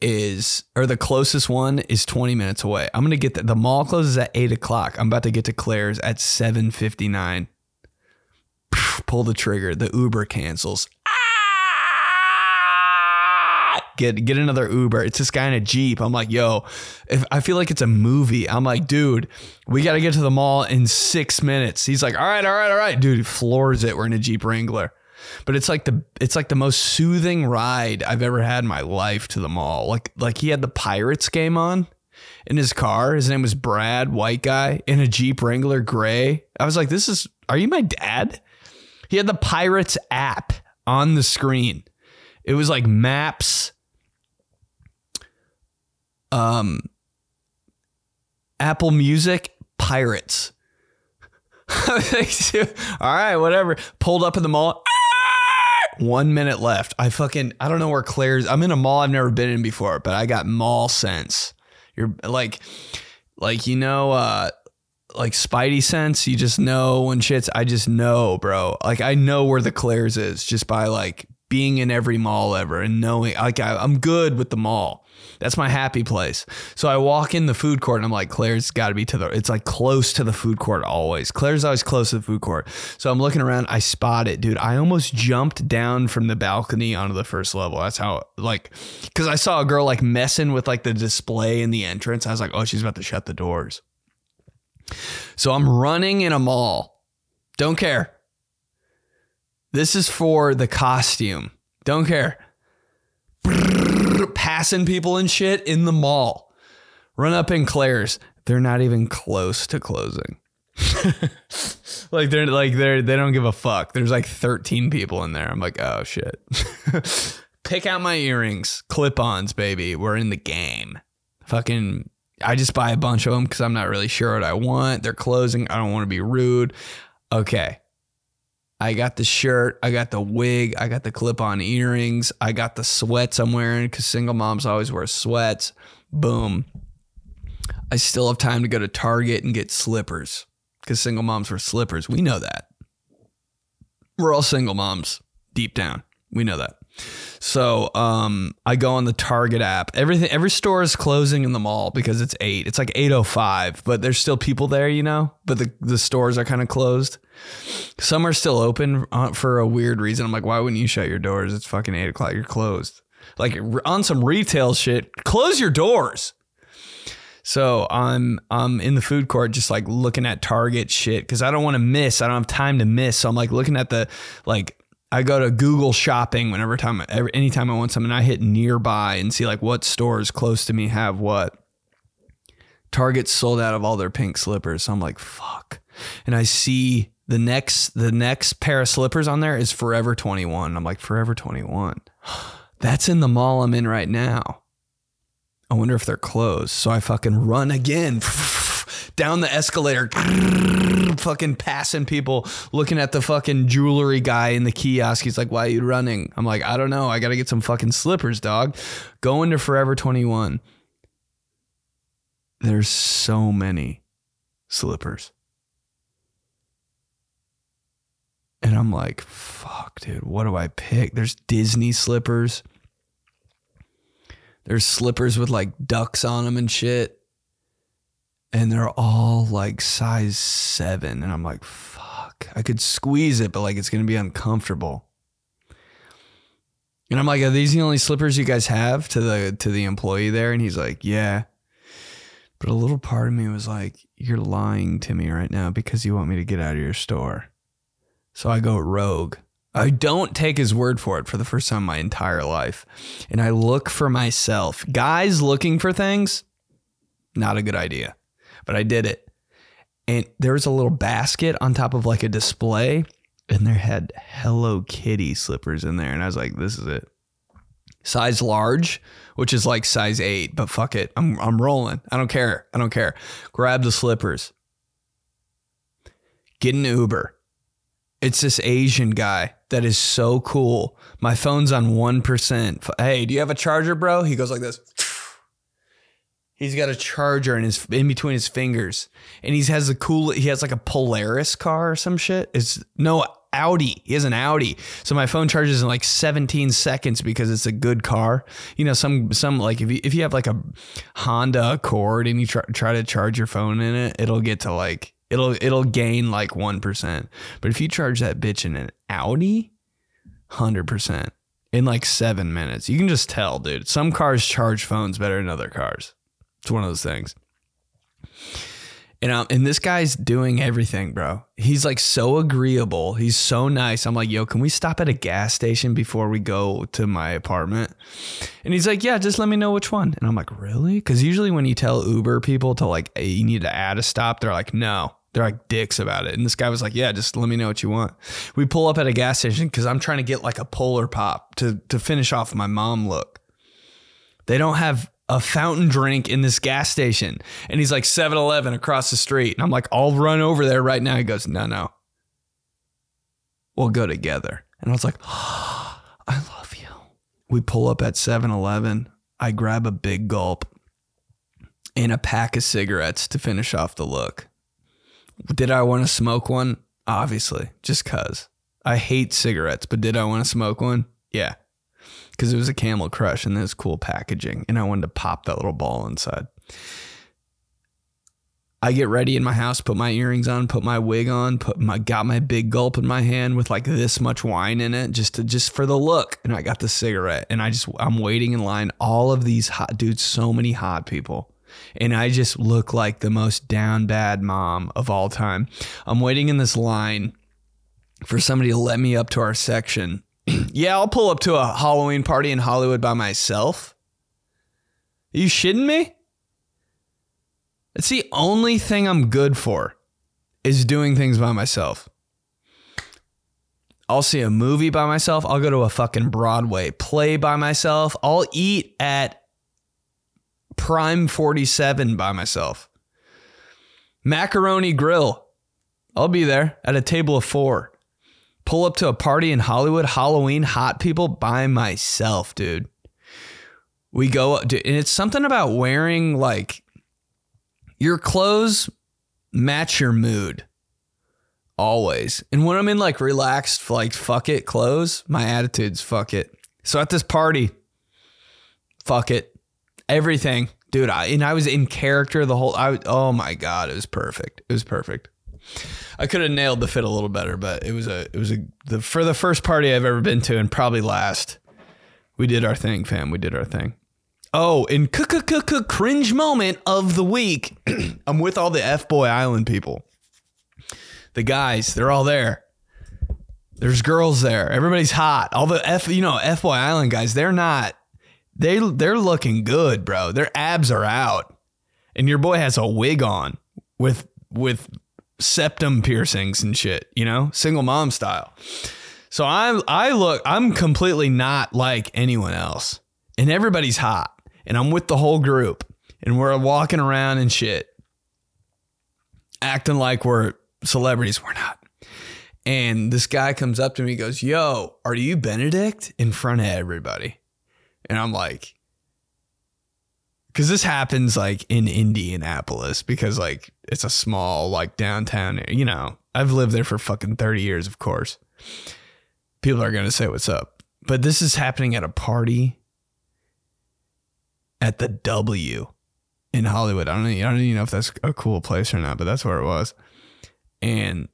is, or the closest one is 20 minutes away. I'm gonna get the, the mall closes at eight o'clock. I'm about to get to Claire's at 7:59. Pull the trigger. The Uber cancels. Get get another Uber. It's this guy in a Jeep. I'm like, yo, if I feel like it's a movie. I'm like, dude, we gotta get to the mall in six minutes. He's like, all right, all right, all right. Dude, floors it. We're in a Jeep Wrangler. But it's like the it's like the most soothing ride I've ever had in my life to the mall. Like like he had the Pirates game on in his car. His name was Brad, white guy, in a Jeep Wrangler gray. I was like, this is are you my dad? He had the Pirates app on the screen. It was like maps, um, Apple Music, Pirates. All right, whatever. Pulled up in the mall. One minute left. I fucking I don't know where Claire's. I'm in a mall I've never been in before, but I got mall sense. You're like, like you know, uh, like Spidey sense. You just know when shit's. I just know, bro. Like I know where the Claire's is just by like being in every mall ever and knowing. Like I, I'm good with the mall. That's my happy place. So I walk in the food court and I'm like, Claire's got to be to the, it's like close to the food court always. Claire's always close to the food court. So I'm looking around. I spot it, dude. I almost jumped down from the balcony onto the first level. That's how, like, because I saw a girl like messing with like the display in the entrance. I was like, oh, she's about to shut the doors. So I'm running in a mall. Don't care. This is for the costume. Don't care passing people and shit in the mall. Run up in Claire's. They're not even close to closing. like they're like they're they don't give a fuck. There's like 13 people in there. I'm like, oh shit. Pick out my earrings, clip-ons, baby. We're in the game. Fucking I just buy a bunch of them because I'm not really sure what I want. They're closing. I don't want to be rude. Okay. I got the shirt, I got the wig, I got the clip on earrings, I got the sweats I'm wearing because single moms always wear sweats. Boom. I still have time to go to Target and get slippers because single moms wear slippers. We know that. We're all single moms deep down. We know that. So um, I go on the Target app. Everything, every store is closing in the mall because it's eight. It's like eight oh five, but there's still people there, you know. But the the stores are kind of closed. Some are still open uh, for a weird reason. I'm like, why wouldn't you shut your doors? It's fucking eight o'clock. You're closed. Like on some retail shit, close your doors. So I'm I'm in the food court just like looking at Target shit because I don't want to miss. I don't have time to miss. So I'm like looking at the like I go to Google Shopping whenever time every, anytime I want something. I hit nearby and see like what stores close to me have what. Target sold out of all their pink slippers. So I'm like, fuck. And I see The next the next pair of slippers on there is Forever 21. I'm like, Forever 21. That's in the mall I'm in right now. I wonder if they're closed. So I fucking run again down the escalator, fucking passing people, looking at the fucking jewelry guy in the kiosk. He's like, Why are you running? I'm like, I don't know. I got to get some fucking slippers, dog. Going to Forever 21. There's so many slippers. And I'm like, fuck, dude, what do I pick? There's Disney slippers. There's slippers with like ducks on them and shit. And they're all like size seven. And I'm like, fuck, I could squeeze it, but like it's to be uncomfortable. And I'm like, are these the only slippers you guys have to the to the employee there? And he's like, yeah. But a little part of me was like, you're lying to me right now because you want me to get out of your store. So I go rogue. I don't take his word for it for the first time in my entire life. And I look for myself. Guys looking for things, not a good idea. But I did it. And there was a little basket on top of like a display, and there had Hello Kitty slippers in there. And I was like, this is it. Size large, which is like size eight, but fuck it. I'm I'm rolling. I don't care. I don't care. Grab the slippers. Get an Uber. It's this Asian guy that is so cool. My phone's on 1%. Hey, do you have a charger, bro? He goes like this. He's got a charger in his in between his fingers. And he has a cool he has like a Polaris car or some shit. It's no Audi. He has an Audi. So my phone charges in like 17 seconds because it's a good car. You know, some some like if you if you have like a Honda Accord and you try, try to charge your phone in it, it'll get to like it'll it'll gain like 1%. But if you charge that bitch in an Audi, 100% in like 7 minutes. You can just tell, dude. Some cars charge phones better than other cars. It's one of those things. And um, and this guy's doing everything, bro. He's like so agreeable. He's so nice. I'm like, yo, can we stop at a gas station before we go to my apartment? And he's like, yeah, just let me know which one. And I'm like, really? Because usually when you tell Uber people to like, hey, you need to add a stop, they're like, no. They're like dicks about it. And this guy was like, yeah, just let me know what you want. We pull up at a gas station because I'm trying to get like a polar pop to to finish off my mom look. They don't have a fountain drink in this gas station. And he's like 7 Eleven across the street. And I'm like, I'll run over there right now. He goes, No, no. We'll go together. And I was like, oh, I love you. We pull up at 7 Eleven. I grab a big gulp and a pack of cigarettes to finish off the look. Did I want to smoke one? Obviously, just cuz. I hate cigarettes, but did I want to smoke one? Yeah because it was a Camel Crush and this cool packaging, and I wanted to pop that little ball inside. I get ready in my house, put my earrings on, put my wig on, put my got my big gulp in my hand with like this much wine in it, just to just for the look. And I got the cigarette, and I just I'm waiting in line. All of these hot dudes, so many hot people. And I just look like the most down bad mom of all time. I'm waiting in this line for somebody to let me up to our section yeah, I'll pull up to a Halloween party in Hollywood by myself. Are you shitting me? It's the only thing I'm good for is doing things by myself. I'll see a movie by myself. I'll go to a fucking Broadway play by myself. I'll eat at Prime 47 by myself. Macaroni Grill. I'll be there at a table of four pull up to a party in Hollywood, Halloween, hot people by myself, dude. We go, and it's something about wearing like your clothes match your mood always. And when I'm in like relaxed, like fuck it clothes, my attitude's fuck it. So at this party, fuck it, everything, dude. I and I was in character the whole. I oh my god, it was perfect. It was perfect. I could have nailed the fit a little better, but it was a it was a the for the first party I've ever been to and probably last. We did our thing, fam. We did our thing. Oh, in cringe moment of the week, I'm with all the F Boy Island people. The guys, they're all there. There's girls there. Everybody's hot. All the F, you know, F Boy Island guys, they're not. They they're looking good, bro. Their abs are out, and your boy has a wig on with with septum piercings and shit, you know, single mom style. So I'm I look I'm completely not like anyone else. And everybody's hot. And I'm with the whole group. And we're walking around and shit. Acting like we're celebrities. We're not. And this guy comes up to me goes, Yo, are you Benedict? In front of everybody. And I'm like, because this happens like in Indianapolis because like it's a small like downtown you know I've lived there for fucking 30 years of course people are to say what's up but this is happening at a party at the W in Hollywood I don't, I don't even know if that's a cool place or not but that's where it was and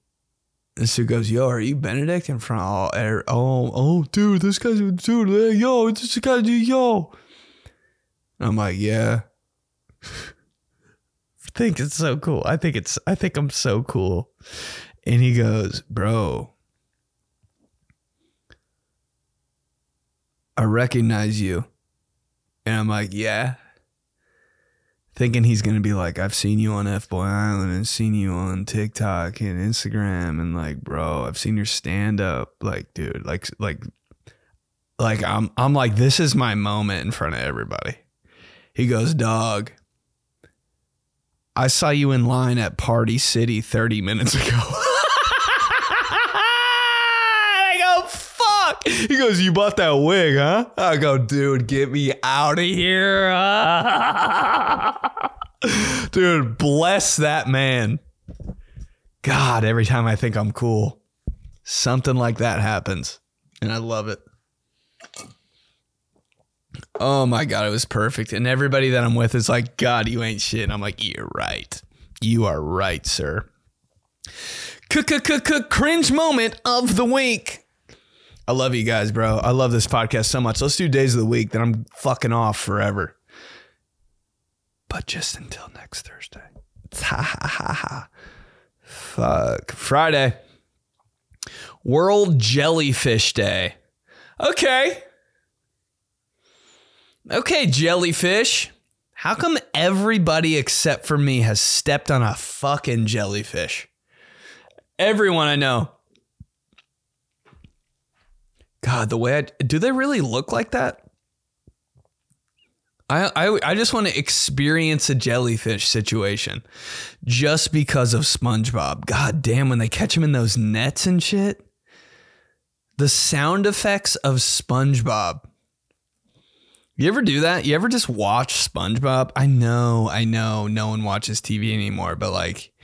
this dude goes, "Yo, are you Benedict?" In front of all, oh, oh, dude, this guy's dude, eh? yo, this guy, dude, yo. I'm like, yeah. I think it's so cool. I think it's I think I'm so cool. And he goes, "Bro, I recognize you." And I'm like, "Yeah." Thinking he's gonna be like, I've seen you on F Boy Island and seen you on TikTok and Instagram and like, bro, I've seen your stand up. Like, dude, like like like I'm I'm like, this is my moment in front of everybody. He goes, Dog, I saw you in line at Party City 30 minutes ago. I go, fuck. He goes, You bought that wig, huh? I go, Dude, get me out of here. Dude, bless that man. God, every time I think I'm cool, something like that happens. And I love it. Oh my god, it was perfect. And everybody that I'm with is like, God, you ain't shit. And I'm like, you're right. You are right, sir. Cringe moment of the week. I love you guys, bro. I love this podcast so much. Let's do days of the week. Then I'm fucking off forever. But just until next Thursday. Fuck. Friday. World Jellyfish Day. Okay. Okay, jellyfish. How come everybody except for me has stepped on a fucking jellyfish? Everyone I know. God, the way I do they really look like that? I, I, I just want to experience a jellyfish situation just because of SpongeBob. God damn, when they catch him in those nets and shit. The sound effects of SpongeBob. You ever do that? You ever just watch SpongeBob? I know, I know no one watches TV anymore, but like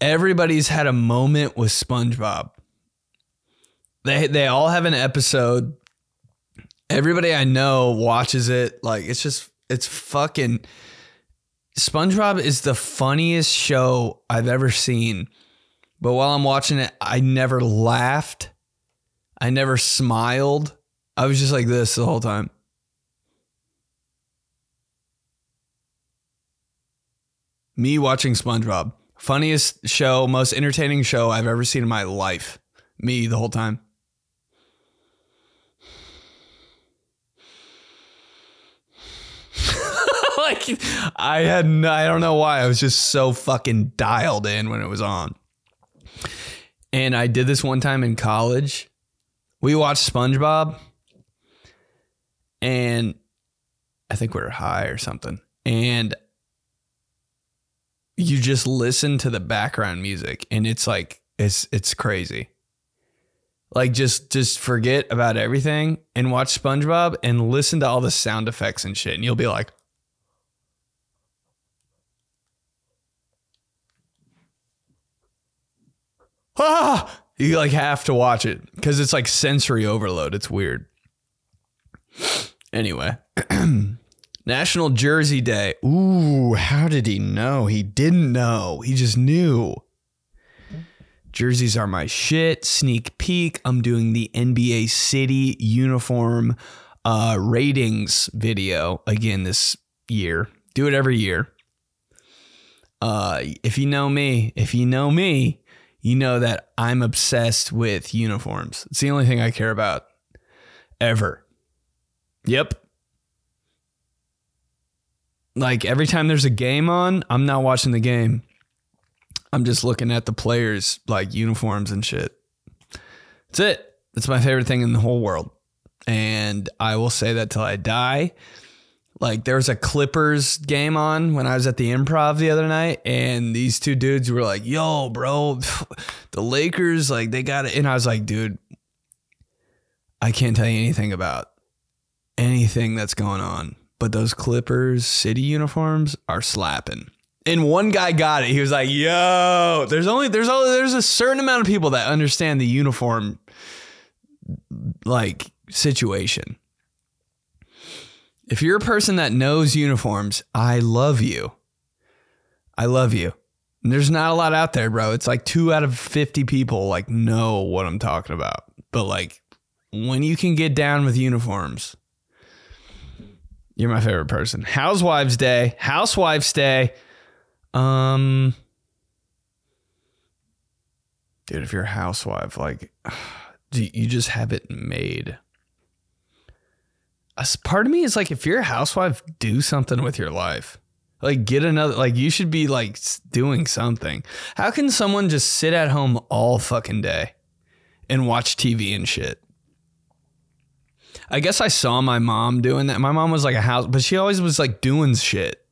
everybody's had a moment with SpongeBob. They they all have an episode. Everybody I know watches it. Like it's just it's fucking SpongeBob is the funniest show I've ever seen. But while I'm watching it, I never laughed. I never smiled. I was just like this the whole time. Me watching SpongeBob. Funniest show, most entertaining show I've ever seen in my life. Me the whole time. like I had no, I don't know why I was just so fucking dialed in when it was on. And I did this one time in college. We watched SpongeBob and I think we were high or something. And you just listen to the background music and it's like it's it's crazy. Like just just forget about everything and watch SpongeBob and listen to all the sound effects and shit and you'll be like Ah! You like have to watch it cuz it's like sensory overload. It's weird. Anyway, National Jersey Day. Ooh, how did he know? He didn't know. He just knew. Jerseys are my shit. Sneak peek. I'm doing the NBA City uniform uh, ratings video again this year. Do it every year. Uh, if you know me, if you know me, you know that I'm obsessed with uniforms. It's the only thing I care about ever. Yep. Like every time there's a game on, I'm not watching the game. I'm just looking at the players like uniforms and shit. That's it. That's my favorite thing in the whole world. And I will say that till I die. Like there was a Clippers game on when I was at the improv the other night, and these two dudes were like, yo, bro, the Lakers, like they got it. And I was like, dude, I can't tell you anything about anything that's going on. But those Clippers city uniforms are slapping. And one guy got it. He was like, "Yo, there's only there's only there's a certain amount of people that understand the uniform like situation. If you're a person that knows uniforms, I love you. I love you. And there's not a lot out there, bro. It's like 2 out of 50 people like know what I'm talking about. But like when you can get down with uniforms, you're my favorite person. Housewives Day, Housewives Day. Um, dude, if you're a housewife, like, do you just have it made. A part of me is like, if you're a housewife, do something with your life. Like, get another, like, you should be like doing something. How can someone just sit at home all fucking day and watch TV and shit? I guess I saw my mom doing that. My mom was like a house, but she always was like doing shit.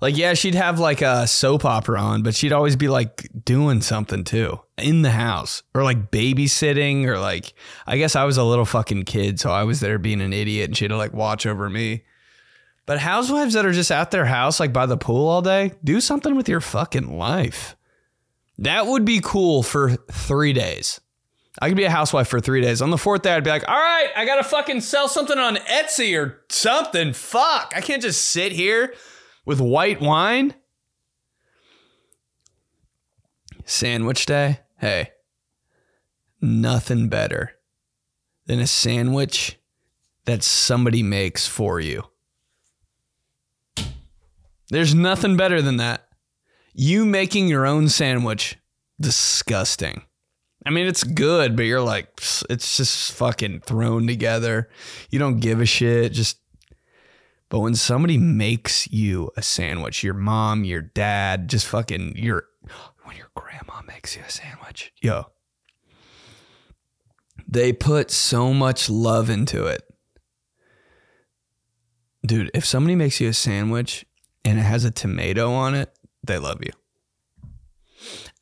Like, yeah, she'd have like a soap opera on, but she'd always be like doing something too in the house or like babysitting or like, I guess I was a little fucking kid. So I was there being an idiot and she'd like watch over me. But housewives that are just at their house, like by the pool all day, do something with your fucking life. That would be cool for three days. I could be a housewife for three days. On the fourth day, I'd be like, all right, I gotta fucking sell something on Etsy or something. Fuck. I can't just sit here with white wine. Sandwich day. Hey, nothing better than a sandwich that somebody makes for you. There's nothing better than that. You making your own sandwich, disgusting. I mean, it's good, but you're like, it's just fucking thrown together. You don't give a shit. Just, but when somebody makes you a sandwich, your mom, your dad, just fucking your, when your grandma makes you a sandwich, yo, they put so much love into it. Dude, if somebody makes you a sandwich and it has a tomato on it, they love you.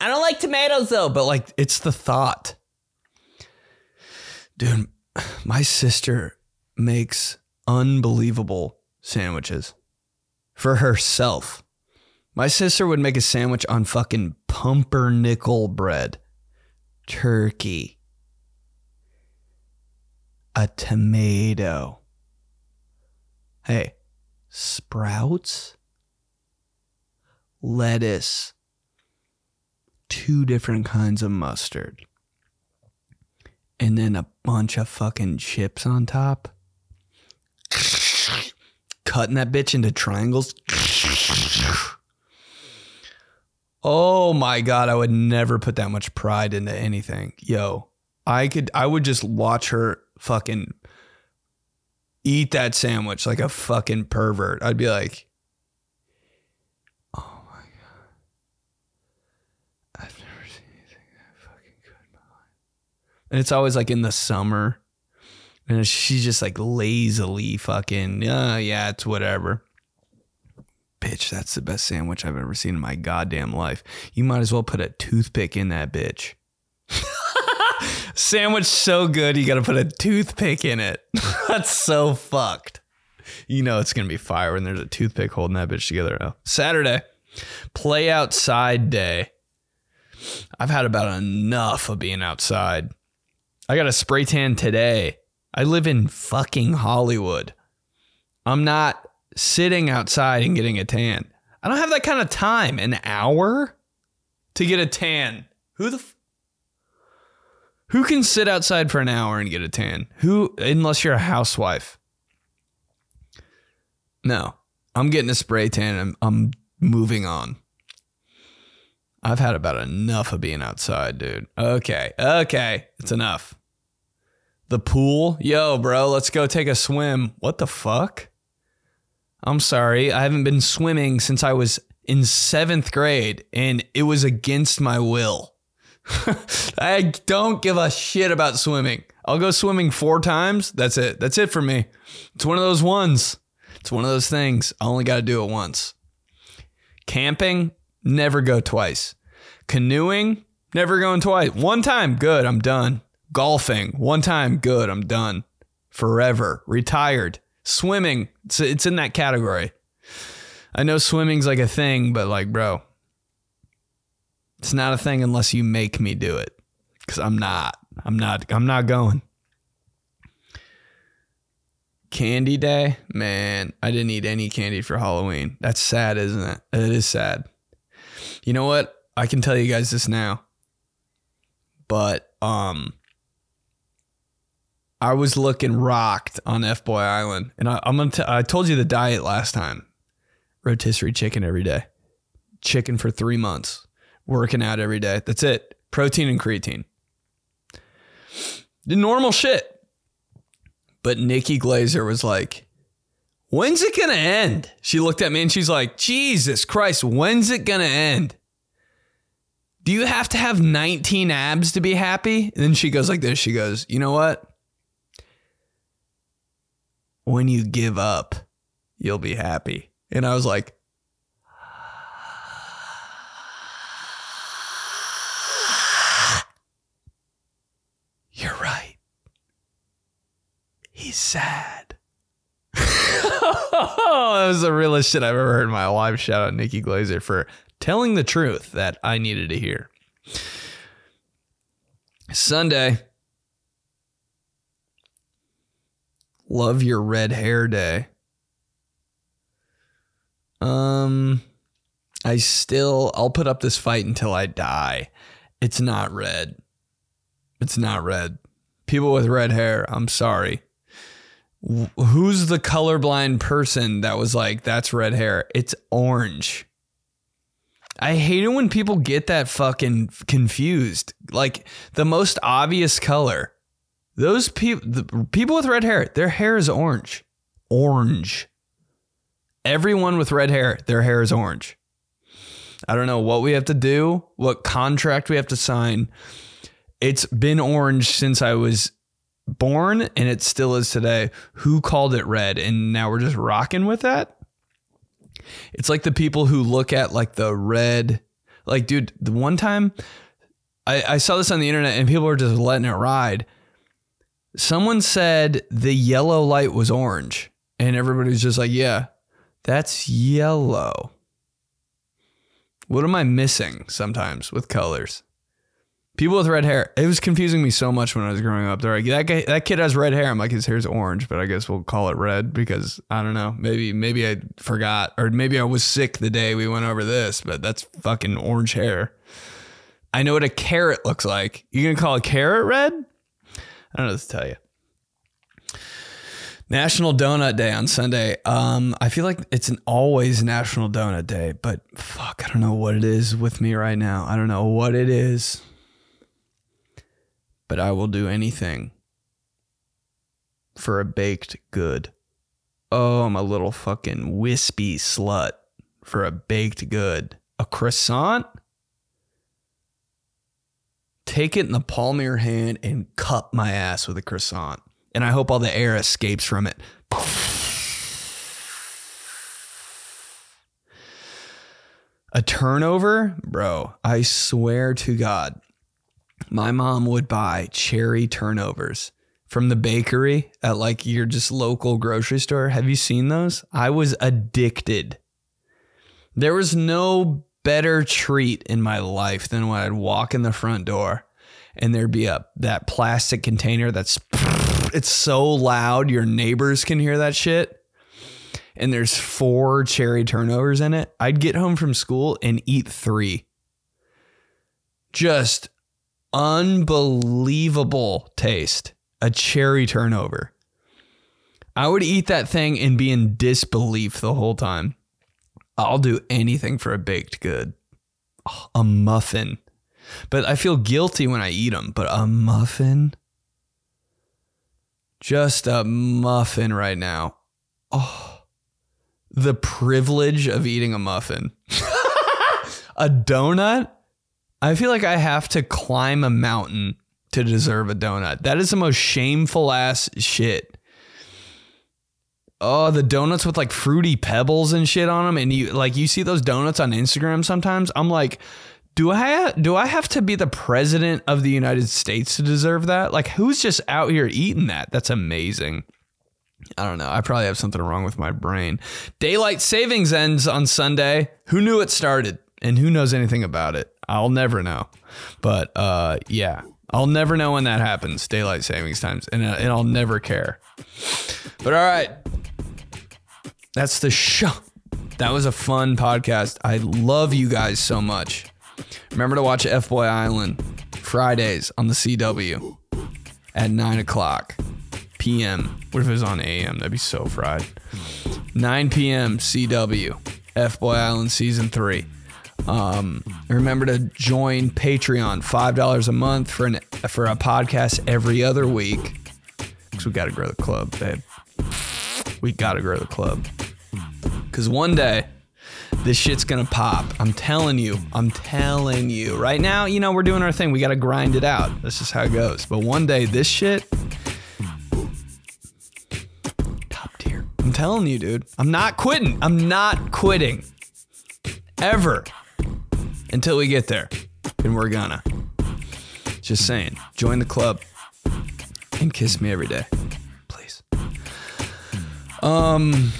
I don't like tomatoes though, but like it's the thought. Dude, my sister makes unbelievable sandwiches for herself. My sister would make a sandwich on fucking pumpernickel bread, turkey, a tomato. Hey, sprouts, lettuce, two different kinds of mustard, and then a bunch of fucking chips on top. Cutting that bitch into triangles. Oh my god, I would never put that much pride into anything. Yo, I could I would just watch her fucking eat that sandwich like a fucking pervert. I'd be like, "Oh my god. I've never seen anything that fucking good in my life." And it's always like in the summer. And she's just like lazily fucking, yeah, yeah, it's whatever bitch, that's the best sandwich I've ever seen in my goddamn life. You might as well put a toothpick in that bitch. sandwich so good, you got to put a toothpick in it. that's so fucked. You know it's going to be fire when there's a toothpick holding that bitch together. Oh. Saturday, play outside day. I've had about enough of being outside. I got a spray tan today. I live in fucking Hollywood. I'm not sitting outside and getting a tan. I don't have that kind of time. An hour to get a tan. Who the f- Who can sit outside for an hour and get a tan? Who unless you're a housewife. No. I'm getting a spray tan I'm, I'm moving on. I've had about enough of being outside, dude. Okay. Okay. It's enough. The pool? Yo, bro, let's go take a swim. What the fuck? I'm sorry. I haven't been swimming since I was in seventh grade, and it was against my will. I don't give a shit about swimming. I'll go swimming four times. That's it. That's it for me. It's one of those ones. It's one of those things. I only got to do it once. Camping, never go twice. Canoeing, never going twice. One time, good, I'm done. Golfing, one time, good, I'm done. Forever, retired. Swimming, it's, it's in that category. I know swimming's like a thing, but like, bro, it's not a thing unless you make me do it. Cause I'm not. I'm not. I'm not going. Candy day, man. I didn't eat any candy for Halloween. That's sad, isn't it? It is sad. You know what? I can tell you guys this now. But um I was looking rocked on F Boy Island, and I, am gonna. T- I told you the diet last time: rotisserie chicken every day, chicken for three months, working out every day. That's it. Protein and creatine. The normal shit. But Nikki Glazer was like, When's it gonna end? She looked at me and she's like, Jesus Christ, when's it gonna end? Do you have to have 19 abs to be happy? And then she goes like this. She goes, You know what? When you give up, you'll be happy. And I was like, You're right. He's sad. that was the realest shit I've ever heard in my life. Shout out Nikki Glazer for telling the truth that I needed to hear. Sunday. Love your red hair day. Um I still I'll put up this fight until I die. It's not red. It's not red. People with red hair, I'm sorry. Wh- Who's the colorblind person that was like, that's red hair? It's orange. I hate it when people get that fucking confused. Like the most obvious color. Those people, people with red hair, their hair is orange. Orange. Everyone with red hair, their hair is orange. I don't know what we have to do, what contract we have to sign. It's been orange since I was born and it still is today. Who called it red? And now we're just rocking with that? It's like the people who look at like the red, like, dude, the one time I, I saw this on the internet and people were just letting it ride. Someone said the yellow light was orange, and everybody was just like, yeah, that's yellow. What am I missing sometimes with colors? People with red hair. It was confusing me so much when I was growing up. They're like, that guy, that kid has red hair. I'm like, his hair's orange, but I guess we'll call it red because I don't know. Maybe, maybe I forgot, or maybe I was sick the day we went over this. But that's fucking orange hair. I know what a carrot looks like. You gonna call a carrot red? I don't know what to tell you. National Donut Day on Sunday. Um, I feel like it's an always National Donut Day, but fuck, I don't know what it is with me right now. I don't know what it is, but I will do anything for a baked good. Oh, I'm a little fucking wispy slut for a baked good. A croissant? Take it in the palm of your hand and cut my ass with a croissant. And I hope all the air escapes from it. A turnover? Bro, I swear to God, my mom would buy cherry turnovers from the bakery at like your just local grocery store. Have you seen those? I was addicted. There was no better treat in my life than when I'd walk in the front door and there'd be a that plastic container that's it's so loud your neighbors can hear that shit. And there's four cherry turnovers in it. I'd get home from school and eat 3. Just unbelievable taste. A cherry turnover. I would eat that thing and be in disbelief the whole time. I'll do anything for a baked good. A muffin. But I feel guilty when I eat them. But a muffin? Just a muffin right now. Oh, the privilege of eating a muffin. A donut? I feel like I have to climb a mountain to deserve a donut. That is the most shameful ass shit. Oh, the donuts with like fruity pebbles and shit on them, and you like you see those donuts on Instagram sometimes. I'm like, do I do I have to be the president of the United States to deserve that? Like, who's just out here eating that? That's amazing. I don't know. I probably have something wrong with my brain. Daylight savings ends on Sunday. Who knew it started? And who knows anything about it? I'll never know. But uh, yeah, I'll never know when that happens. Daylight savings times, and uh, and I'll never care. But all right, that's the show. That was a fun podcast. I love you guys so much. Remember to watch F Boy Island Fridays on the CW at nine o'clock p.m. What if it was on AM? That'd be so fried. 9 p.m. CW F Boy Island season three. Um, remember to join Patreon, five dollars a month for an for a podcast every other week. Cause we got to grow the club, babe. We got to grow the club. Cause one day this shit's gonna pop. I'm telling you. I'm telling you. Right now, you know, we're doing our thing. We gotta grind it out. This is how it goes. But one day, this shit, top tier. I'm telling you, dude. I'm not quitting. I'm not quitting. Ever. Until we get there. And we're gonna. Just saying. Join the club. And kiss me every day. Please. Um.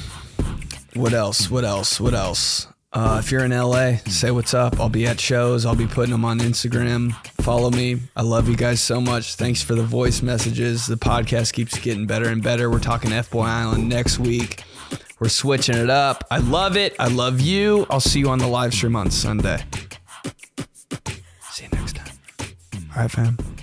What else? What else? What else? Uh, if you're in LA, say what's up. I'll be at shows. I'll be putting them on Instagram. Follow me. I love you guys so much. Thanks for the voice messages. The podcast keeps getting better and better. We're talking F Boy Island next week. We're switching it up. I love it. I love you. I'll see you on the live stream on Sunday. See you next time. All right, fam.